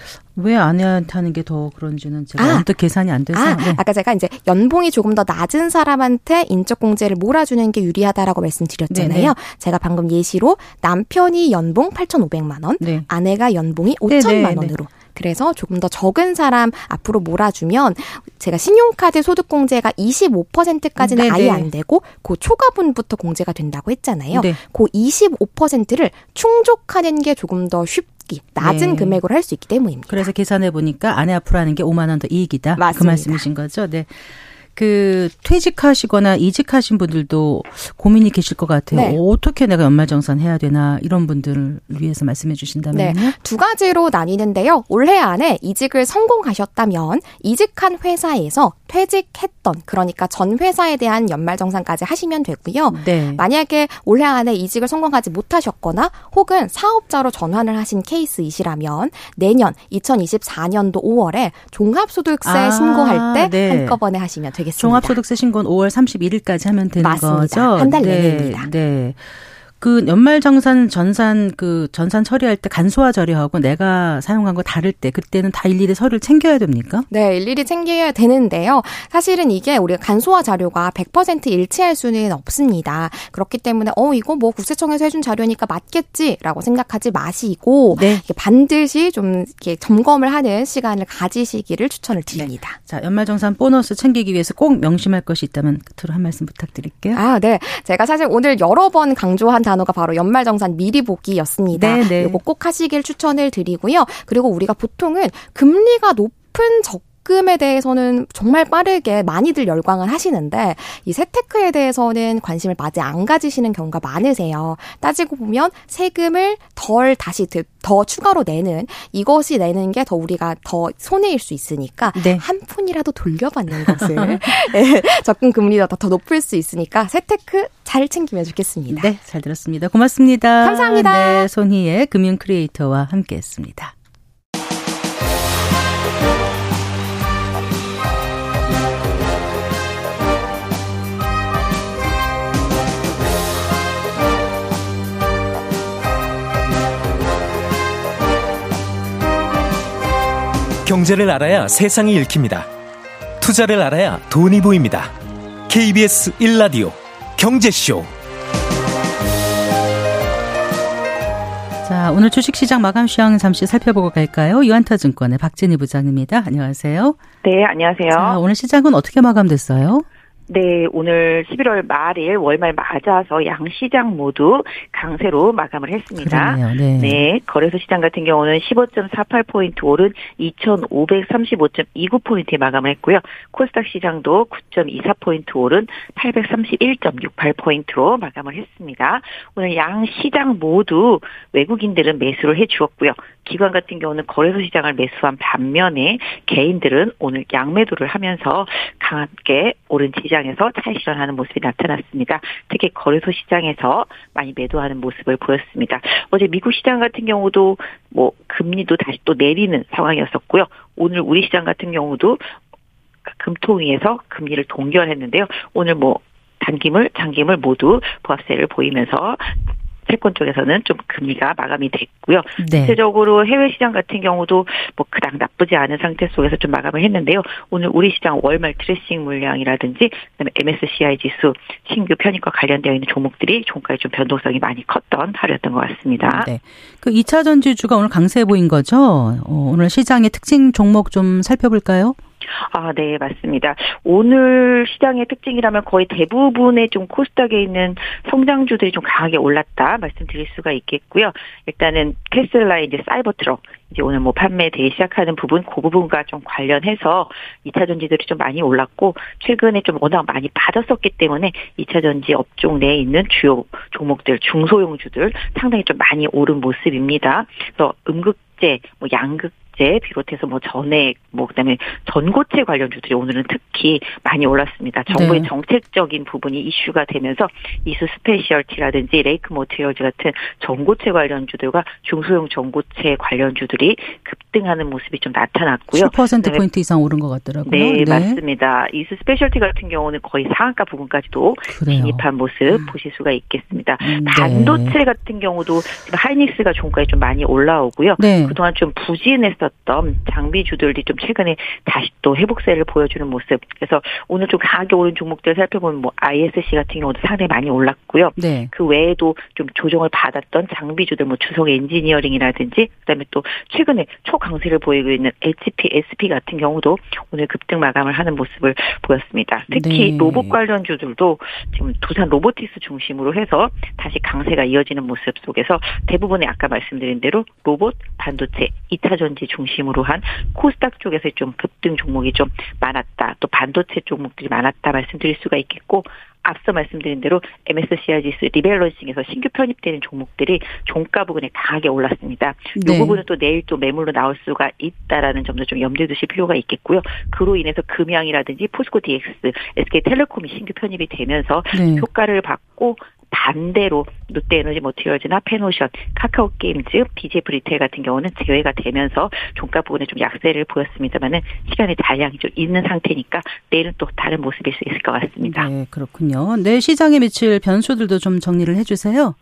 왜 아내한테 하는 게 더 그런지는 제가 아, 언뜻 계산이 안 돼서. 아, 네. 아까 제가 이제 연봉이 조금 더 낮은 사람한테 인적 공제를 몰아주는 게 유리하다라고 말씀드렸잖아요. 네네. 제가 방금 예시로 남편이 연봉 8,500만 원, 네. 아내가 연봉이 5천만 원으로 그래서 조금 더 적은 사람 앞으로 몰아주면 제가 신용카드 소득 공제가 25%까지는 네네. 아예 안 되고 그 초과분부터 공제가 된다고 했잖아요. 네. 그 25%를 충족하는 게 조금 더 쉽 게 낮은 네. 금액으로 할 수 있기 때문입니다. 그래서 계산해 보니까 아내 앞으로 하는 게 5만 원 더 이익이다. 그 맞습니다. 그 말씀이신 거죠. 네. 그 퇴직하시거나 이직하신 분들도 고민이 계실 것 같아요. 네. 어떻게 내가 연말정산 해야 되나 이런 분들을 위해서 말씀해 주신다면요. 네. 두 가지로 나뉘는데요. 올해 안에 이직을 성공하셨다면 이직한 회사에서 퇴직했던 그러니까 전 회사에 대한 연말정산까지 하시면 되고요. 네. 만약에 올해 안에 이직을 성공하지 못하셨거나 혹은 사업자로 전환을 하신 케이스이시라면 내년 2024년도 5월에 종합소득세 아, 신고할 때 네. 한꺼번에 하시면 되겠습니다. 종합소득세 신고는 5월 31일까지 하면 되는 맞습니다. 거죠. 한 달 내내입니다. 네. 그 연말 정산 전산 그 전산 처리할 때 간소화 자료하고 내가 사용한 거 다를 때 그때는 다 일일이 서류를 챙겨야 됩니까? 네, 일일이 챙겨야 되는데요. 사실은 이게 우리가 간소화 자료가 100% 일치할 수는 없습니다. 그렇기 때문에 어 이거 뭐 국세청에서 해준 자료니까 맞겠지라고 생각하지 마시고 네. 반드시 좀 이렇게 점검을 하는 시간을 가지시기를 추천을 드립니다. 네. 자, 연말 정산 보너스 챙기기 위해서 꼭 명심할 것이 있다면 끝으로 한 말씀 부탁드릴게요. 아, 네. 제가 사실 오늘 여러 번 강조한 단어가 바로 연말정산 미리 보기였습니다. 네, 네. 이거 꼭 하시길 추천을 드리고요. 그리고 우리가 보통은 금리가 높은 적 금에 대해서는 정말 빠르게 많이들 열광을 하시는데 이 세테크에 대해서는 관심을 아직 안 가지시는 경우가 많으세요. 따지고 보면 세금을 덜 다시 더 추가로 내는 이것이 내는 게 더 우리가 더 손해일 수 있으니까 네. 한 푼이라도 돌려받는 것을 네, <laughs> 적금 금리가 더 높을 수 있으니까 세테크 잘 챙기면 좋겠습니다. 네, 잘 들었습니다. 고맙습니다. 감사합니다. 네, 손희의 금융 크리에이터와 함께했습니다. 경제를 알아야 세상이 읽힙니다. 투자를 알아야 돈이 보입니다. KBS 1라디오 경제쇼. 자, 오늘 주식시장 마감 시황 잠시 살펴보고 갈까요? 유한타증권의 박진희 부장입니다. 안녕하세요. 네, 안녕하세요. 자, 오늘 시장은 어떻게 마감됐어요? 네, 오늘 11월 말일 월말 맞아서 양 시장 모두 강세로 마감을 했습니다. 그러네요, 네. 네, 거래소 시장 같은 경우는 15.48포인트 오른 2,535.29포인트에 마감을 했고요. 코스닥 시장도 9.24포인트 오른 831.68포인트로 마감을 했습니다. 오늘 양 시장 모두 외국인들은 매수를 해 주었고요. 기관 같은 경우는 거래소 시장을 매수한 반면에 개인들은 오늘 양매도를 하면서 강하게 오른 시장에서 차익 실현하는 모습이 나타났습니다. 특히 거래소 시장에서 많이 매도하는 모습을 보였습니다. 어제 미국 시장 같은 경우도 뭐 금리도 다시 또 내리는 상황이었었고요. 오늘 우리 시장 같은 경우도 금통위에서 금리를 동결했는데요. 오늘 뭐 단기물, 장기물 모두 부합세를 보이면서 채권 쪽에서는 좀 금리가 마감이 됐고요. 네. 전체적으로 해외 시장 같은 경우도 뭐 그닥 나쁘지 않은 상태 속에서 좀 마감을 했는데요. 오늘 우리 시장 월말 트레싱 물량이라든지 그다음에 MSCI 지수 신규 편입과 관련되어 있는 종목들이 종가에 좀 변동성이 많이 컸던 하루였던 것 같습니다. 네. 그 2차 전지주가 오늘 강세 보인 거죠? 어, 오늘 시장의 특징 종목 좀 살펴볼까요? 아, 네, 맞습니다. 오늘 시장의 특징이라면 거의 대부분의 좀 코스닥에 있는 성장주들이 좀 강하게 올랐다 말씀드릴 수가 있겠고요. 일단은 테슬라 이제 사이버 트럭 이제 오늘 뭐 판매되기 시작하는 부분 그 부분과 좀 관련해서 2차 전지들이 좀 많이 올랐고 최근에 좀 워낙 많이 빠졌었기 때문에 2차 전지 업종 내에 있는 주요 종목들 중소형주들 상당히 좀 많이 오른 모습입니다. 그래서 음극재, 뭐 양극 반도체 비롯해서 뭐 전해액 뭐 그다음에 전고체 관련주들이 오늘은 특히 많이 올랐습니다. 정부의 네. 정책적인 부분이 이슈가 되면서 이수 스페셜티라든지 레이크 머티리얼즈 같은 전고체 관련주들과 중소형 전고체 관련주들이 급등하는 모습이 좀 나타났고요. 10% 포인트 이상 오른 것 같더라고요. 네, 네, 맞습니다. 이수 스페셜티 같은 경우는 거의 상한가 부분까지도 그래요. 진입한 모습 음. 보실 수가 있겠습니다. 음, 네. 반도체 같은 경우도 하이닉스가 종가에 좀 많이 올라오고요. 네. 그동안 좀 부진했었 던 장비주들이 좀 최근에 다시 또 회복세를 보여주는 모습. 그래서 오늘 좀 강하게 오른 종목들 살펴보면 뭐 ISC 같은 경우도 상당히 많이 올랐고요. 네. 그 외에도 좀 조정을 받았던 장비주들 뭐 주성 엔지니어링이라든지 그다음에 또 최근에 초강세를 보이고 있는 HPSP 같은 경우도 오늘 급등 마감을 하는 모습을 보였습니다. 특히 네. 로봇 관련주들도 지금 두산 로보티스 중심으로 해서 다시 강세가 이어지는 모습 속에서 대부분의 아까 말씀드린 대로 로봇, 반도체, 2차 전지 중심으로 한 코스닥 쪽에서 좀 급등 종목이 좀 많았다. 또 반도체 종목들이 많았다 말씀드릴 수가 있겠고 앞서 말씀드린 대로 MSCI 지수 리밸런싱에서 신규 편입되는 종목들이 종가 부분에 강하게 올랐습니다. 네. 이 부분은 또 내일 또 매물로 나올 수가 있다라는 점도 좀 염두에 두실 필요가 있겠고요. 그로 인해서 금양이라든지 포스코 DX, SK텔레콤이 신규 편입이 되면서 네. 효과를 받고 반대로 롯데에너지 머티리얼즈나 팬오션, 카카오 게임즈, BGF 리테일 같은 경우는 제외가 되면서 종가 부분에 좀 약세를 보였습니다만은 시간외 잔량이 좀 있는 상태니까 내일은 또 다른 모습일 수 있을 것 같습니다. 네, 그렇군요. 내일 시장에 미칠 변수들도 좀 정리를 해주세요.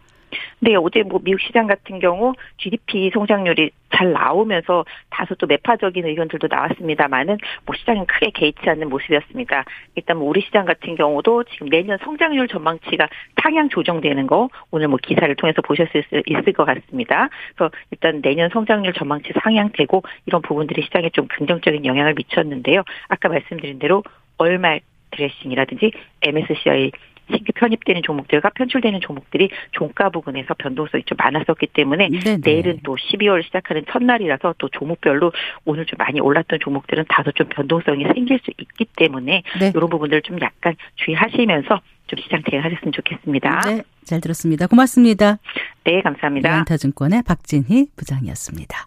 네, 어제 뭐 미국 시장 같은 경우 GDP 성장률이 잘 나오면서 다소 또 매파적인 의견들도 나왔습니다만은 뭐 시장은 크게 개의치 않는 모습이었습니다. 일단 뭐 우리 시장 같은 경우도 지금 내년 성장률 전망치가 상향 조정되는 거 오늘 뭐 기사를 통해서 보셨을 수 있을 것 같습니다. 그래서 일단 내년 성장률 전망치 상향되고 이런 부분들이 시장에 좀 긍정적인 영향을 미쳤는데요. 아까 말씀드린 대로 얼말 드레싱이라든지 MSCI 신규 편입되는 종목들과 편출되는 종목들이 종가 부분에서 변동성이 좀 많았었기 때문에 네네. 내일은 또 12월 시작하는 첫날이라서 또 종목별로 오늘 좀 많이 올랐던 종목들은 다소 좀 변동성이 생길 수 있기 때문에 네. 이런 부분들을 좀 약간 주의하시면서 좀 시장 대응하셨으면 좋겠습니다. 네, 잘 들었습니다. 고맙습니다. 네, 감사합니다. 연타증권의 박진희 부장이었습니다.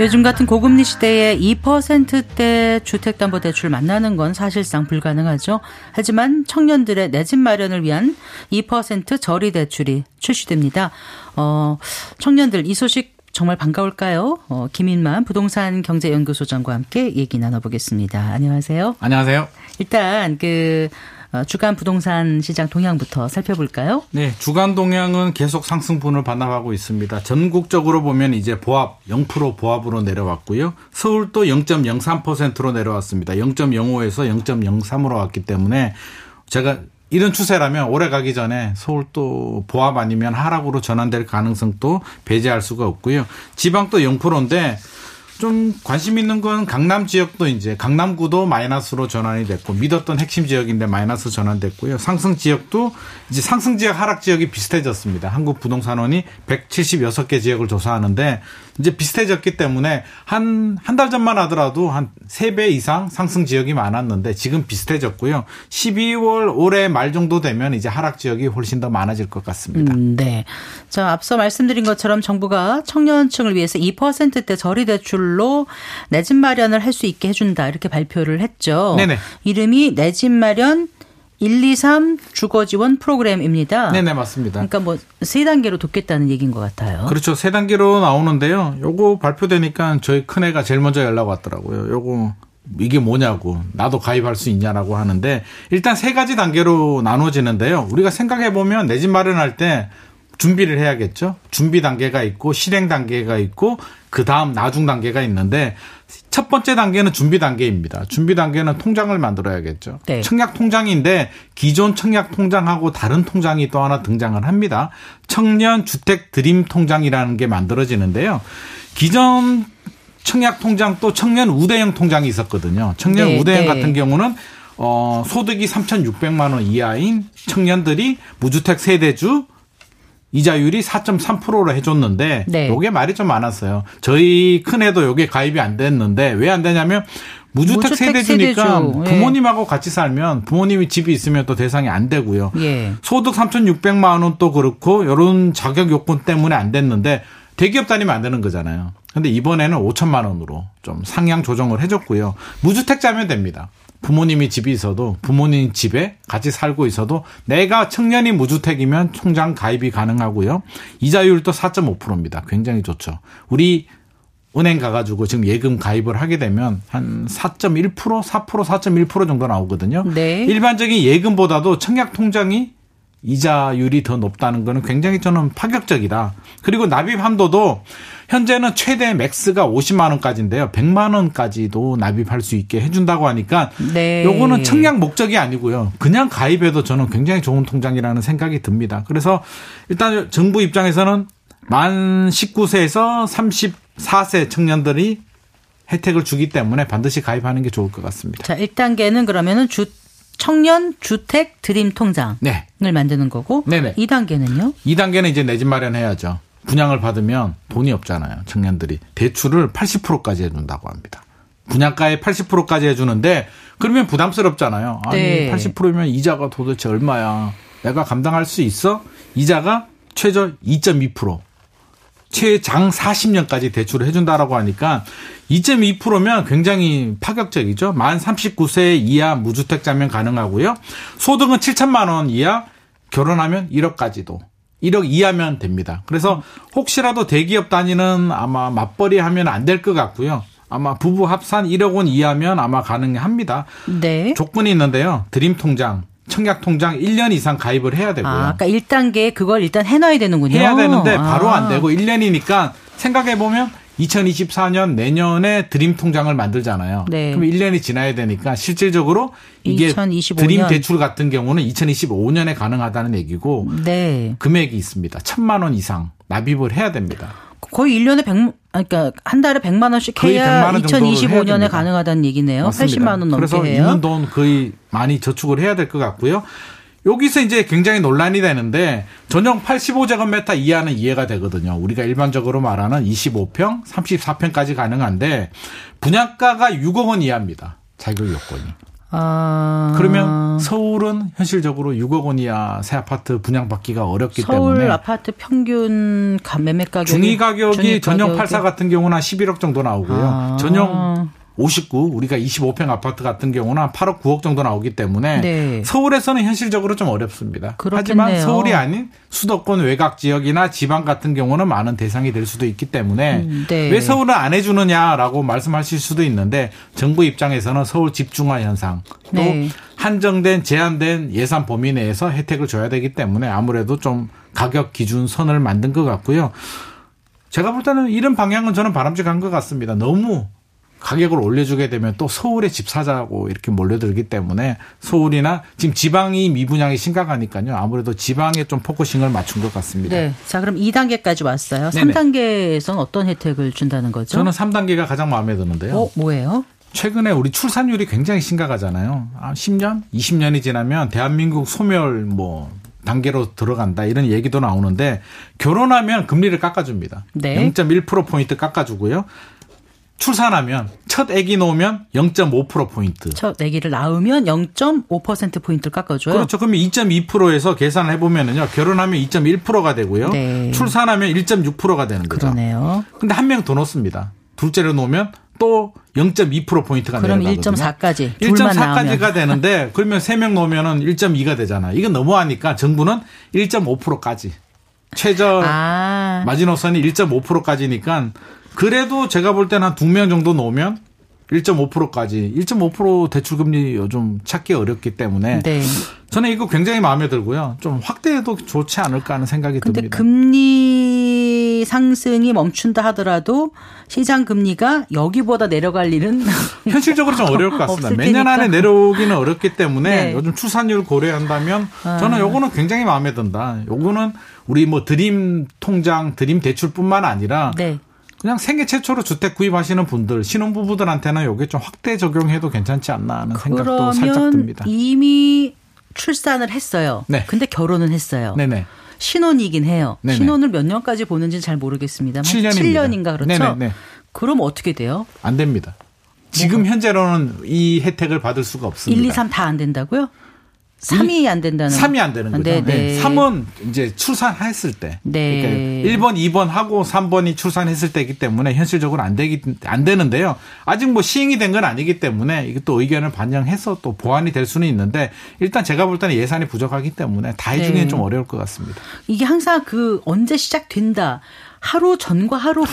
요즘 같은 고금리 시대에 2%대 주택담보대출 만나는 건 사실상 불가능하죠. 하지만 청년들의 내 집 마련을 위한 2% 저리 대출이 출시됩니다. 어, 청년들 이 소식 정말 반가울까요? 어, 김인만 부동산 경제연구소장과 함께 얘기 나눠보겠습니다. 안녕하세요. 안녕하세요. 일단 그 어, 주간 부동산 시장 동향부터 살펴볼까요? 네, 주간 동향은 계속 상승분을 반납하고 있습니다. 전국적으로 보면 이제 보합 0% 보합으로 내려왔고요. 서울도 0.03%로 내려왔습니다. 0.05에서 0.03으로 왔기 때문에 제가 이런 추세라면 올해 가기 전에 서울 또 보합 아니면 하락으로 전환될 가능성도 배제할 수가 없고요. 지방도 0%인데 좀 관심 있는 건 강남 지역도 이제 강남구도 마이너스로 전환이 됐고 믿었던 핵심 지역인데 마이너스 전환됐고요. 상승 지역도 이제 상승 지역 하락 지역이 비슷해졌습니다. 한국 부동산원이 176개 지역을 조사하는데 이제 비슷해졌기 때문에 한 한 달 전만 하더라도 한 3배 이상 상승 지역이 많았는데 지금 비슷해졌고요. 12월 올해 말 정도 되면 이제 하락 지역이 훨씬 더 많아질 것 같습니다. 음, 네. 자, 앞서 말씀드린 것처럼 정부가 청년층을 위해서 2%대 저리 대출로 내 집 마련을 할 수 있게 해준다 이렇게 발표를 했죠. 네네. 이름이 내 집 마련 1, 2, 3 주거 지원 프로그램입니다. 네네, 맞습니다. 그러니까 뭐 세 단계로 돕겠다는 얘기인 것 같아요. 그렇죠. 세 단계로 나오는데요. 요거 발표되니까 저희 큰애가 제일 먼저 연락 왔더라고요. 요거 이게 뭐냐고 나도 가입할 수 있냐라고 하는데 일단 세 가지 단계로 나눠지는데요. 우리가 생각해 보면 내 집 마련할 때 준비를 해야겠죠. 준비 단계가 있고 실행 단계가 있고 그 다음 나중 단계가 있는데 첫 번째 단계는 준비 단계입니다. 준비 단계는 통장을 만들어야겠죠. 네. 청약 통장인데 기존 청약 통장하고 다른 통장이 또 하나 등장을 합니다. 청년 주택 드림 통장이라는 게 만들어지는데요. 기존 청약 통장 또 청년 우대형 통장이 있었거든요. 청년 네, 우대형 네. 같은 경우는 어 소득이 3,600만 원 이하인 청년들이 무주택 세대주 이자율이 4.3%로 해줬는데 네. 요게 말이 좀 많았어요. 저희 큰애도 요게 가입이 안 됐는데 왜 안 되냐면 무주택, 무주택 세대주니까 세대주. 예. 부모님하고 같이 살면 부모님이 집이 있으면 또 대상이 안 되고요. 예. 소득 3,600만 원 또 그렇고 이런 자격 요건 때문에 안 됐는데 대기업 다니면 안 되는 거잖아요. 근데 이번에는 5천만 원으로 좀 상향 조정을 해줬고요. 무주택자면 됩니다. 부모님이 집이 있어도 부모님 집에 같이 살고 있어도 내가 청년이 무주택이면 통장 가입이 가능하고요. 이자율도 4.5%입니다. 굉장히 좋죠. 우리 은행 가가지고 지금 예금 가입을 하게 되면 한 4.1%, 4%, 4.1% 정도 나오거든요. 네. 일반적인 예금보다도 청약 통장이 이자율이 더 높다는 거는 굉장히 저는 파격적이다. 그리고 납입 한도도 현재는 최대 맥스가 50만 원까지인데요. 100만 원까지도 납입할 수 있게 해준다고 하니까 네. 요거는 청약 목적이 아니고요. 그냥 가입해도 저는 굉장히 좋은 통장이라는 생각이 듭니다. 그래서 일단 정부 입장에서는 만 19세에서 34세 청년들이 혜택을 주기 때문에 반드시 가입하는 게 좋을 것 같습니다. 자, 1단계는 그러면은 주 청년 주택 드림 통장을 네. 만드는 거고 네네. 2단계는요? 2단계는 이제 내 집 마련해야죠. 분양을 받으면 돈이 없잖아요. 청년들이. 대출을 80%까지 해 준다고 합니다. 분양가의 80%까지 해 주는데 그러면 부담스럽잖아요. 아니 네. 80%면 이자가 도대체 얼마야. 내가 감당할 수 있어? 이자가 최저 2.2%. 최장 40년까지 대출을 해준다라고 하니까 2.2%면 굉장히 파격적이죠. 만 39세 이하 무주택자면 가능하고요. 소득은 7천만 원 이하, 결혼하면 1억까지도. 1억 이하면 됩니다. 그래서 혹시라도 대기업 다니는 아마 맞벌이 하면 안 될 것 같고요. 아마 부부 합산 1억 원 이하면 아마 가능합니다. 네. 조건이 있는데요. 드림 통장, 청약 통장 1년 이상 가입을 해야 되고요. 아, 아까 1단계 그걸 일단 해놔야 되는군요. 해야 되는데 바로 아. 안 되고 1년이니까 생각해 보면 2024년 내년에 드림 통장을 만들잖아요. 네. 그럼 1년이 지나야 되니까 실질적으로 이게 2025년. 드림 대출 같은 경우는 2025년에 가능하다는 얘기고 네. 금액이 있습니다. 천만 원 이상 납입을 해야 됩니다. 거의 1년에 100, 그러니까 한 달에 100만 원씩 해야 100만 원 정도를 해야 2025년에 됩니다. 가능하다는 얘기네요. 맞습니다. 80만 원 넘게 그래서 해요. 있는 돈 거의 많이 저축을 해야 될 것 같고요. 여기서 이제 굉장히 논란이 되는데 전용 85제곱미터 이하는 이해가 되거든요. 우리가 일반적으로 말하는 25평, 34평까지 가능한데 분양가가 6억 원 이하입니다. 자격 요건이. 아. 그러면 서울은 현실적으로 6억 원 이하 새 아파트 분양받기가 어렵기 서울 때문에 아파트 평균 가- 매매 가격이 중위 가격이 전용 가격이- 84 같은 경우는 한 11억 정도 나오고요. 아. 전용 59 우리가 25평 아파트 같은 경우는 한 8억 9억 정도 나오기 때문에 네. 서울에서는 현실적으로 좀 어렵습니다. 그렇겠네요. 하지만 서울이 아닌 수도권 외곽 지역이나 지방 같은 경우는 많은 대상이 될 수도 있기 때문에 음, 네. 왜 서울은 안 해주느냐라고 말씀하실 수도 있는데 정부 입장에서는 서울 집중화 현상 또 네. 한정된 제한된 예산 범위 내에서 혜택을 줘야 되기 때문에 아무래도 좀 가격 기준 선을 만든 것 같고요. 제가 볼 때는 이런 방향은 저는 바람직한 것 같습니다. 너무 가격을 올려주게 되면 또 서울에 집 사자고 이렇게 몰려들기 때문에 서울이나 지금 지방이 미분양이 심각하니까요. 아무래도 지방에 좀 focusing을 맞춘 것 같습니다. 네. 자, 그럼 2단계까지 왔어요. 네네. 3단계에선 어떤 혜택을 준다는 거죠? 저는 3단계가 가장 마음에 드는데요. 어, 뭐예요? 최근에 우리 출산율이 굉장히 심각하잖아요. 아, 10년, 20년이 지나면 대한민국 소멸 뭐 단계로 들어간다 이런 얘기도 나오는데 결혼하면 금리를 깎아줍니다. 네. 0.1% 포인트 깎아주고요. 출산하면 첫 아기 놓으면 0.5% 포인트. 첫 아기를 낳으면 0.5% 포인트를 깎아줘요. 그렇죠. 그러면 2.2%에서 계산을 해보면은요. 결혼하면 2.1%가 되고요. 네. 출산하면 1.6%가 되는 거죠. 그러네요. 근데 한 명 더 놓습니다. 둘째를 놓으면 또 0.2% 포인트가 그럼 내려가거든요. 1.4까지 둘만 나오면 1.4까지가 되는데 그러면 3명 놓으면은 1.2가 되잖아. 이건 너무하니까 정부는 1.5%까지 최저 아. 마지노선이 1.5%까지니까 그래도 제가 볼 때는 한 두 명 정도 놓으면 1.5%까지 1.5% 대출금리 요즘 찾기 어렵기 때문에 네. 저는 이거 굉장히 마음에 들고요. 좀 확대해도 좋지 않을까 하는 생각이 근데 듭니다. 금리 상승이 멈춘다 하더라도 시장 금리가 여기보다 내려갈 일은 <laughs> 현실적으로 좀 어려울 것 같습니다. 매년 테니까. 안에 내려오기는 어렵기 때문에 네. 요즘 출산율 고려한다면 아. 저는 요거는 굉장히 마음에 든다. 요거는 우리 뭐 드림 통장, 드림 대출뿐만 아니라 네. 그냥 생애 최초로 주택 구입하시는 분들 신혼부부들한테는 이게 좀 확대 적용해도 괜찮지 않나 하는 생각도 살짝 듭니다. 이미 출산을 했어요. 네. 근데 결혼은 했어요. 네네. 신혼이긴 해요. 네네. 신혼을 몇 년까지 보는지는 잘 모르겠습니다만 7년입니다. 7년인가 그렇죠. 네네네. 그럼 어떻게 돼요? 안 됩니다. 지금 현재로는 이 혜택을 받을 수가 없습니다. 1, 2, 3 다 안 된다고요? 3이 안 된다는 3이 안 되는 거죠. 네, 네, 네. 3은 이제 출산했을 때. 네. 그러니까 1번, 2번 하고 3번이 출산했을 때이기 때문에 현실적으로 안 되기 안 되는데요. 아직 뭐 시행이 된 건 아니기 때문에 이게 또 의견을 반영해서 또 보완이 될 수는 있는데 일단 제가 볼 때는 예산이 부족하기 때문에 다 네. 해주기는 좀 어려울 것 같습니다. 이게 항상 그 언제 시작된다. 하루 전과 하루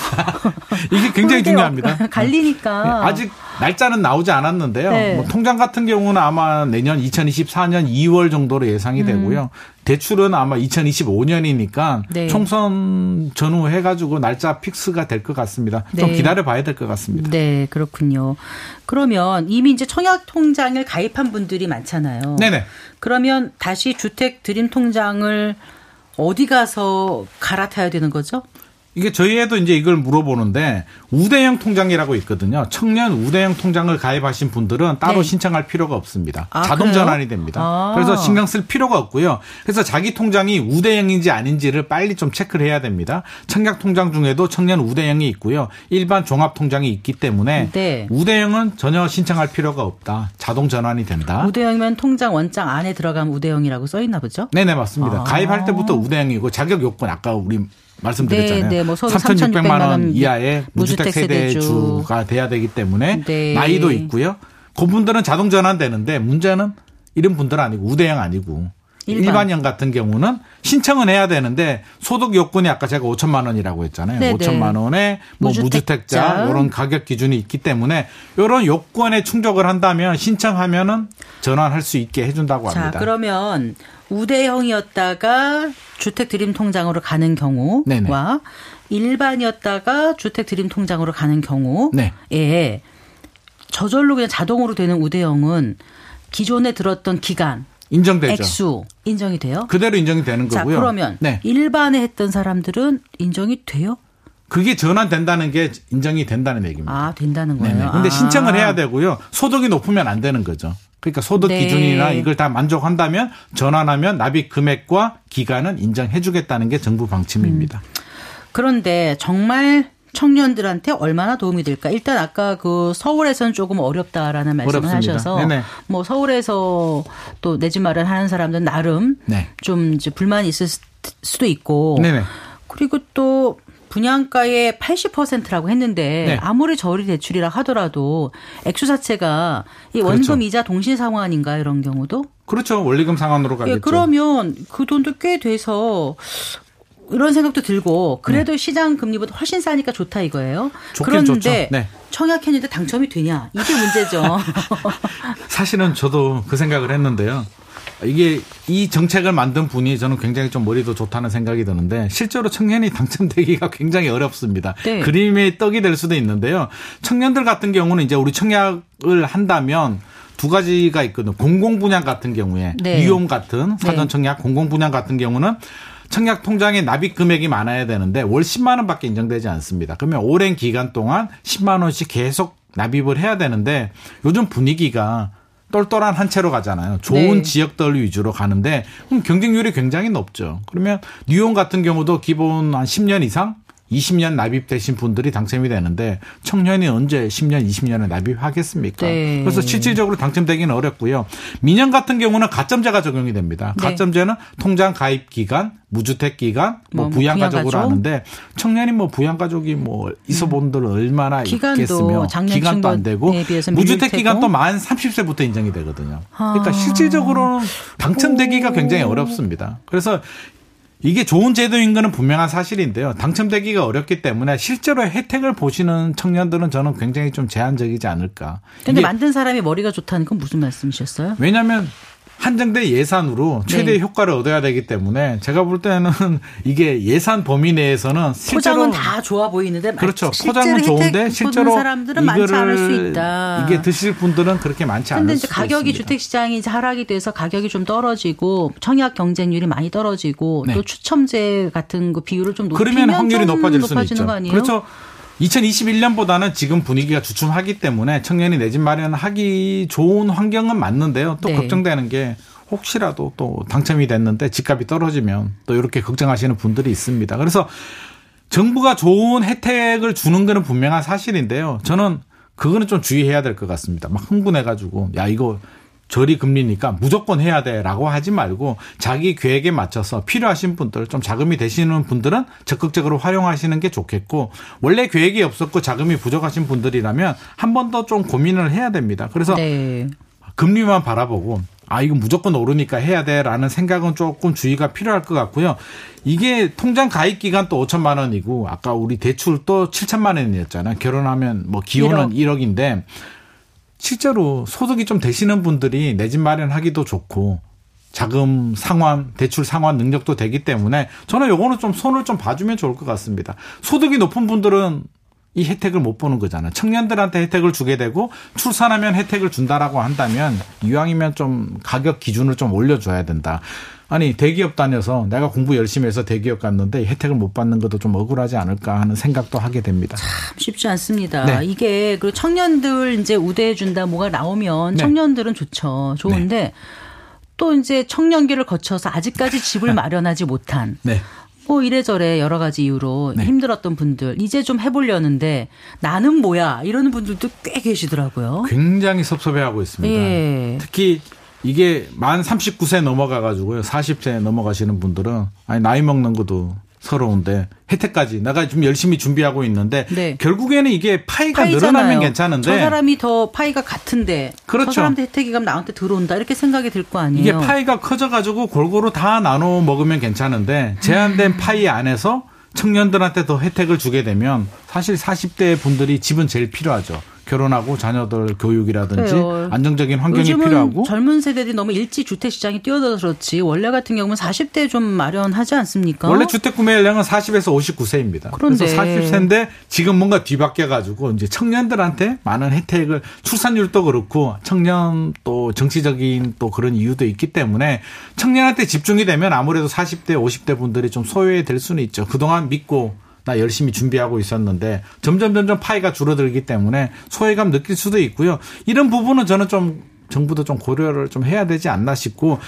<laughs> 이게 굉장히 중요합니다. <laughs> 갈리니까 네, 아직 날짜는 나오지 않았는데요. 네. 뭐 통장 같은 경우는 아마 내년 2024년 2월 정도로 예상이 되고요. 대출은 아마 2025년이니까 네. 총선 전후 해가지고 날짜 픽스가 될 것 같습니다. 좀 네. 기다려 봐야 될 것 같습니다. 네, 그렇군요. 그러면 이미 이제 청약 통장을 가입한 분들이 많잖아요. 네네. 그러면 다시 주택 드림 통장을 어디 가서 갈아타야 되는 거죠? 이게 저희에도 이제 이걸 물어보는데 우대형 통장이라고 있거든요. 청년 우대형 통장을 가입하신 분들은 따로 네. 신청할 필요가 없습니다. 아, 자동 그래요? 전환이 됩니다. 아. 그래서 신경 쓸 필요가 없고요. 그래서 자기 통장이 우대형인지 아닌지를 빨리 좀 체크를 해야 됩니다. 청약 통장 중에도 청년 우대형이 있고요. 일반 종합 통장이 있기 때문에 네. 우대형은 전혀 신청할 필요가 없다. 자동 전환이 된다. 우대형이면 통장 원장 안에 들어가면 우대형이라고 써 있나 보죠? 네 네 맞습니다. 아. 가입할 때부터 우대형이고 자격 요건 아까 우리 말씀드렸잖아요. 네, 네, 뭐 소득 3,600만 3,600만 원원 이하의 무주택 무주택 세대주. 세대주가 돼야 되기 때문에 네. 나이도 있고요. 그분들은 자동 전환되는데 문제는 이런 분들은 아니고 우대형 아니고 일반. 일반. 형 같은 경우는 신청은 해야 되는데 소득 요건이 아까 제가 5천만 원이라고 했잖아요. 네, 네. 5천만 원에 뭐 무주택자. 무주택자 이런 가격 기준이 있기 때문에 이런 요건에 충족을 한다면 신청하면은 전환할 수 있게 해준다고 자, 합니다. 그러면 우대형이었다가 주택 드림 통장으로 가는 경우와 네네. 일반이었다가 주택 드림 통장으로 가는 경우에 네. 저절로 그냥 자동으로 되는 우대형은 기존에 들었던 기간, 인정되죠. 액수 인정이 돼요? 그대로 인정이 되는 자, 거고요. 그러면 네. 일반에 했던 사람들은 인정이 돼요? 그게 전환된다는 게 인정이 된다는 얘기입니다. 아, 된다는 거예요. 네네. 근데 아. 신청을 해야 되고요. 소득이 높으면 안 되는 거죠. 그러니까 소득 네. 기준이나 이걸 다 만족한다면 전환하면 납입 금액과 기간은 인정해 주겠다는 게 정부 방침입니다. 그런데 정말 청년들한테 얼마나 도움이 될까? 일단 아까 그 서울에서는 조금 어렵다라는 말씀을 어렵습니다. 하셔서 네네. 뭐 서울에서 또 내 집 마련 하는 사람들은 나름 네. 좀 이제 불만이 있을 수- 수도 있고 네네. 그리고 또 분양가의 80%라고 했는데 네. 아무리 저리 대출이라 하더라도 액수 자체가 이 원금 그렇죠. 이자 동시 상환인가 이런 경우도 그렇죠. 원리금 상환으로 가겠죠. 예, 그러면 그 돈도 꽤 돼서 이런 생각도 들고 그래도 시장 금리보다 훨씬 싸니까 좋다 이거예요. 그런데. 네. 청약했는데 당첨이 되냐 이게 문제죠. <laughs> 사실은 저도 그 생각을 했는데요. 이게 이 정책을 만든 분이 저는 굉장히 좀 머리도 좋다는 생각이 드는데 실제로 청년이 당첨되기가 굉장히 어렵습니다. 네. 그림의 떡이 될 수도 있는데요. 청년들 같은 경우는 이제 우리 청약을 한다면 두 가지가 있거든요. 공공 분양 같은 경우에 네. 위험 같은 사전 청약, 공공 분양 같은 경우는 청약 통장에 납입 금액이 많아야 되는데 월 10만 원밖에 인정되지 않습니다. 그러면 오랜 기간 동안 10만 원씩 계속 납입을 해야 되는데 요즘 분위기가 똘똘한 한 채로 가잖아요. 좋은 네. 지역들 위주로 가는데 그럼 경쟁률이 굉장히 높죠. 그러면 뉴욕 같은 경우도 기본 한 10년 이상 20년 납입되신 분들이 당첨이 되는데 청년이 언제 10년, 20년을 납입하겠습니까? 네. 그래서 실질적으로 당첨되기는 어렵고요. 민영 같은 경우는 가점제가 적용이 됩니다. 네. 가점제는 통장 가입 기간, 무주택 기간, 뭐, 뭐 부양가족으로 부양가족. 하는데 청년이 뭐 부양가족이 뭐 있어 본 들 얼마나 기간도 있겠으며 기간도 안 되고 무주택 기간도. 만 30세부터 인정이 되거든요. 그러니까 아. 실질적으로는 당첨되기가 오. 굉장히 어렵습니다. 그래서 이게 좋은 제도인 거는 분명한 사실인데요. 당첨되기가 어렵기 때문에 실제로 혜택을 보시는 청년들은 저는 굉장히 좀 제한적이지 않을까. 근데 만든 사람이 머리가 좋다는 건 무슨 말씀이셨어요? 왜냐하면 한정된 예산으로 최대 네. 효과를 얻어야 되기 때문에 제가 볼 때는 <laughs> 이게 예산 범위 내에서는 실제로 포장은 다 좋아 보이는데 그렇죠. 포장은 좋은데 실제로 사람들은 많지 않을 수 있다. 이게 드실 분들은 그렇게 많지 않을 근데 수 이제 가격이 있습니다. 주택 시장이 이제 하락이 돼서 가격이 좀 떨어지고 청약 경쟁률이 많이 떨어지고 네. 또 추첨제 같은 거 비율을 좀 높이면 그러면 확률이 좀 높아질 수는 높아지는 있죠. 거 아니에요? 그렇죠. 2021년보다는 지금 분위기가 주춤하기 때문에 청년이 내 집 마련하기 좋은 환경은 맞는데요. 또 네. 걱정되는 게 혹시라도 또 당첨이 됐는데 집값이 떨어지면 또 이렇게 걱정하시는 분들이 있습니다. 그래서 정부가 좋은 혜택을 주는 거는 분명한 사실인데요. 저는 그거는 좀 주의해야 될 것 같습니다. 막 흥분해가지고 야 이거 저리 금리니까 무조건 해야 돼라고 하지 말고 자기 계획에 맞춰서 필요하신 분들 좀 자금이 되시는 분들은 적극적으로 활용하시는 게 좋겠고 원래 계획이 없었고 자금이 부족하신 분들이라면 한 번 더 좀 고민을 해야 됩니다. 그래서 네. 금리만 바라보고 아 이거 무조건 오르니까 해야 돼라는 생각은 조금 주의가 필요할 것 같고요. 이게 통장 가입 기간 또 5천만 원이고 아까 우리 대출 또 7천만 원이었잖아요. 결혼하면 뭐 기혼은 1억. 인데 실제로 소득이 좀 되시는 분들이 내 집 마련하기도 좋고 자금 상환, 대출 상환 능력도 되기 때문에 저는 요거는 좀 손을 좀 봐주면 좋을 것 같습니다. 소득이 높은 분들은 이 혜택을 못 보는 거잖아요. 청년들한테 혜택을 주게 되고 출산하면 혜택을 준다라고 한다면 이왕이면 좀 가격 기준을 좀 올려줘야 된다. 아니 대기업 다녀서 내가 공부 열심히 해서 대기업 갔는데 혜택을 못 받는 것도 좀 억울하지 않을까 하는 생각도 하게 됩니다. 참 쉽지 않습니다. 네. 이게 그 청년들 이제 우대해 준다 뭐가 나오면 네. 청년들은 좋죠. 좋은데 또 이제 청년기를 거쳐서 아직까지 집을 마련하지 못한 네. 뭐 이래저래 여러 가지 이유로 네. 힘들었던 분들 이제 좀 해보려는데 나는 뭐야 이러는 분들도 꽤 계시더라고요. 굉장히 섭섭해하고 있습니다. 예. 특히 이게 만 39세 넘어가 가지고요. 40세 넘어가시는 분들은 아니 나이 먹는 것도 서러운데 혜택까지 내가 좀 열심히 준비하고 있는데 네. 결국에는 이게 파이가 파이잖아요. 늘어나면 괜찮은데 저 사람이 더 파이가 같은데 그렇죠. 저 사람한테 혜택이 가면 나한테 들어온다 이렇게 생각이 들 거 아니에요. 이게 파이가 커져가지고 골고루 다 나눠 먹으면 괜찮은데 제한된 음. 파이 안에서 청년들한테 더 혜택을 주게 되면 사실 40대 분들이 집은 제일 필요하죠. 결혼하고 자녀들 교육이라든지 그래요. 안정적인 환경이 필요하고 젊은 세대들이 너무 일찍 주택 시장이 뛰어들어서 그렇지 원래 같은 경우는 40대 좀 마련하지 않습니까? 원래 주택 구매 연령은 40에서 59세입니다. 그런데. 그래서 40세인데 지금 뭔가 뒤바뀌어 가지고 이제 청년들한테 많은 혜택을 출산율도 그렇고 청년 또 정치적인 또 그런 이유도 있기 때문에 청년한테 집중이 되면 아무래도 40대, 50대 분들이 좀 소외될 수는 있죠. 그동안 믿고 나 열심히 준비하고 있었는데 점점 점점 파이가 줄어들기 때문에 소외감 느낄 수도 있고요. 이런 부분은 저는 좀 정부도 좀 고려를 좀 해야 되지 않나 싶고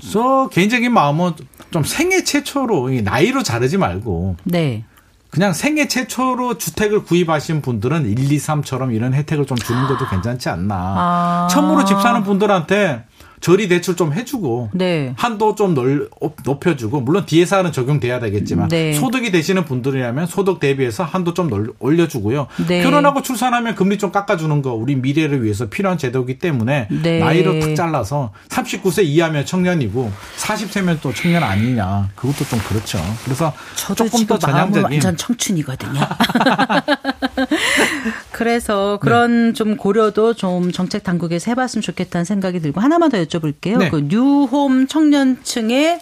저 개인적인 마음은 좀 생애 최초로 이 나이로 자르지 말고 네. 그냥 생애 최초로 주택을 구입하신 분들은 1, 2, 3처럼 이런 혜택을 좀 주는 것도 괜찮지 않나. 아. 처음으로 집 사는 분들한테 저리 대출 좀 해주고 네. 한도 좀 넓, 높여주고 물론 DSR은 적용돼야 되겠지만 네. 소득이 되시는 분들이라면 소득 대비해서 한도 좀 넓, 올려주고요. 네. 결혼하고 출산하면 금리 좀 깎아주는 거 우리 미래를 위해서 필요한 제도이기 때문에 네. 나이로 탁 잘라서 39세 이하면 청년이고 40세면 또 청년 아니냐 그것도 좀 그렇죠. 그래서 조금 더 전향적인 완전 청춘이거든요. <laughs> 그래서 그런 좀 고려도 좀 정책 당국에서 해봤으면 좋겠다는 생각이 들고 하나만 더 여쭤볼게요. 네. 그 뉴홈 청년층에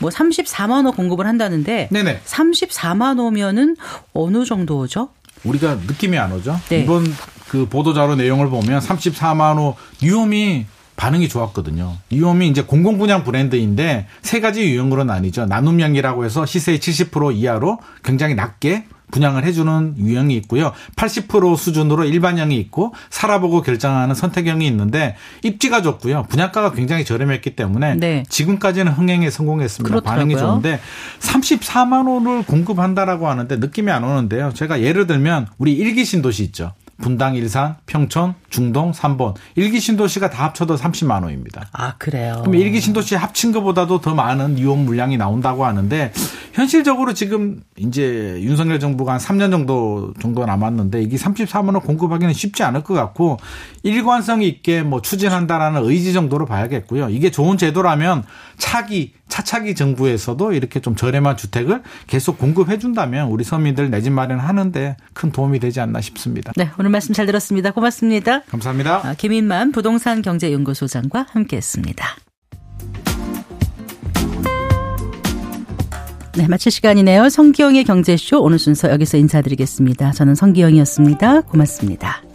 뭐 34만 호 공급을 한다는데 네네. 34만 호면은 어느 정도죠? 우리가 느낌이 안 오죠. 네. 이번 그 보도자료 내용을 보면 34만 호 뉴홈이 반응이 좋았거든요. 뉴홈이 이제 공공 분양 브랜드인데 세 가지 유형으로 나뉘죠. 나눔형이라고 해서 시세의 70% 이하로 굉장히 낮게 분양을 해주는 유형이 있고요. 80% 수준으로 일반형이 있고 살아보고 결정하는 선택형이 있는데 입지가 좋고요. 분양가가 굉장히 저렴했기 때문에 네. 지금까지는 흥행에 성공했습니다. 그렇더라고요. 반응이 좋은데 34만 원을 공급한다라고 하는데 느낌이 안 오는데요. 제가 예를 들면 우리 일기 신도시 있죠. 분당, 일산, 평촌, 중동, 삼본 일기 신도시가 다 합쳐도 30만 원입니다. 아 그래요. 그럼 일기 신도시 합친 것보다도 더 많은 이용 물량이 나온다고 하는데 현실적으로 지금 이제 윤석열 정부가 한 3년 정도 정도 남았는데 이게 34만 원 공급하기는 쉽지 않을 것 같고 일관성 있게 뭐 추진한다라는 의지 정도로 봐야겠고요. 이게 좋은 제도라면 차기 차차기 정부에서도 이렇게 좀 저렴한 주택을 계속 공급해 준다면 우리 서민들 내 집 마련하는데 큰 도움이 되지 않나 싶습니다. 네 오늘 말씀 잘 들었습니다. 고맙습니다. 감사합니다. 아, 김인만 부동산 경제연구소장과 함께했습니다. 네, 마칠 시간이네요. 성기영의 경제쇼 오늘 순서 여기서 인사드리겠습니다. 저는 성기영이었습니다. 고맙습니다.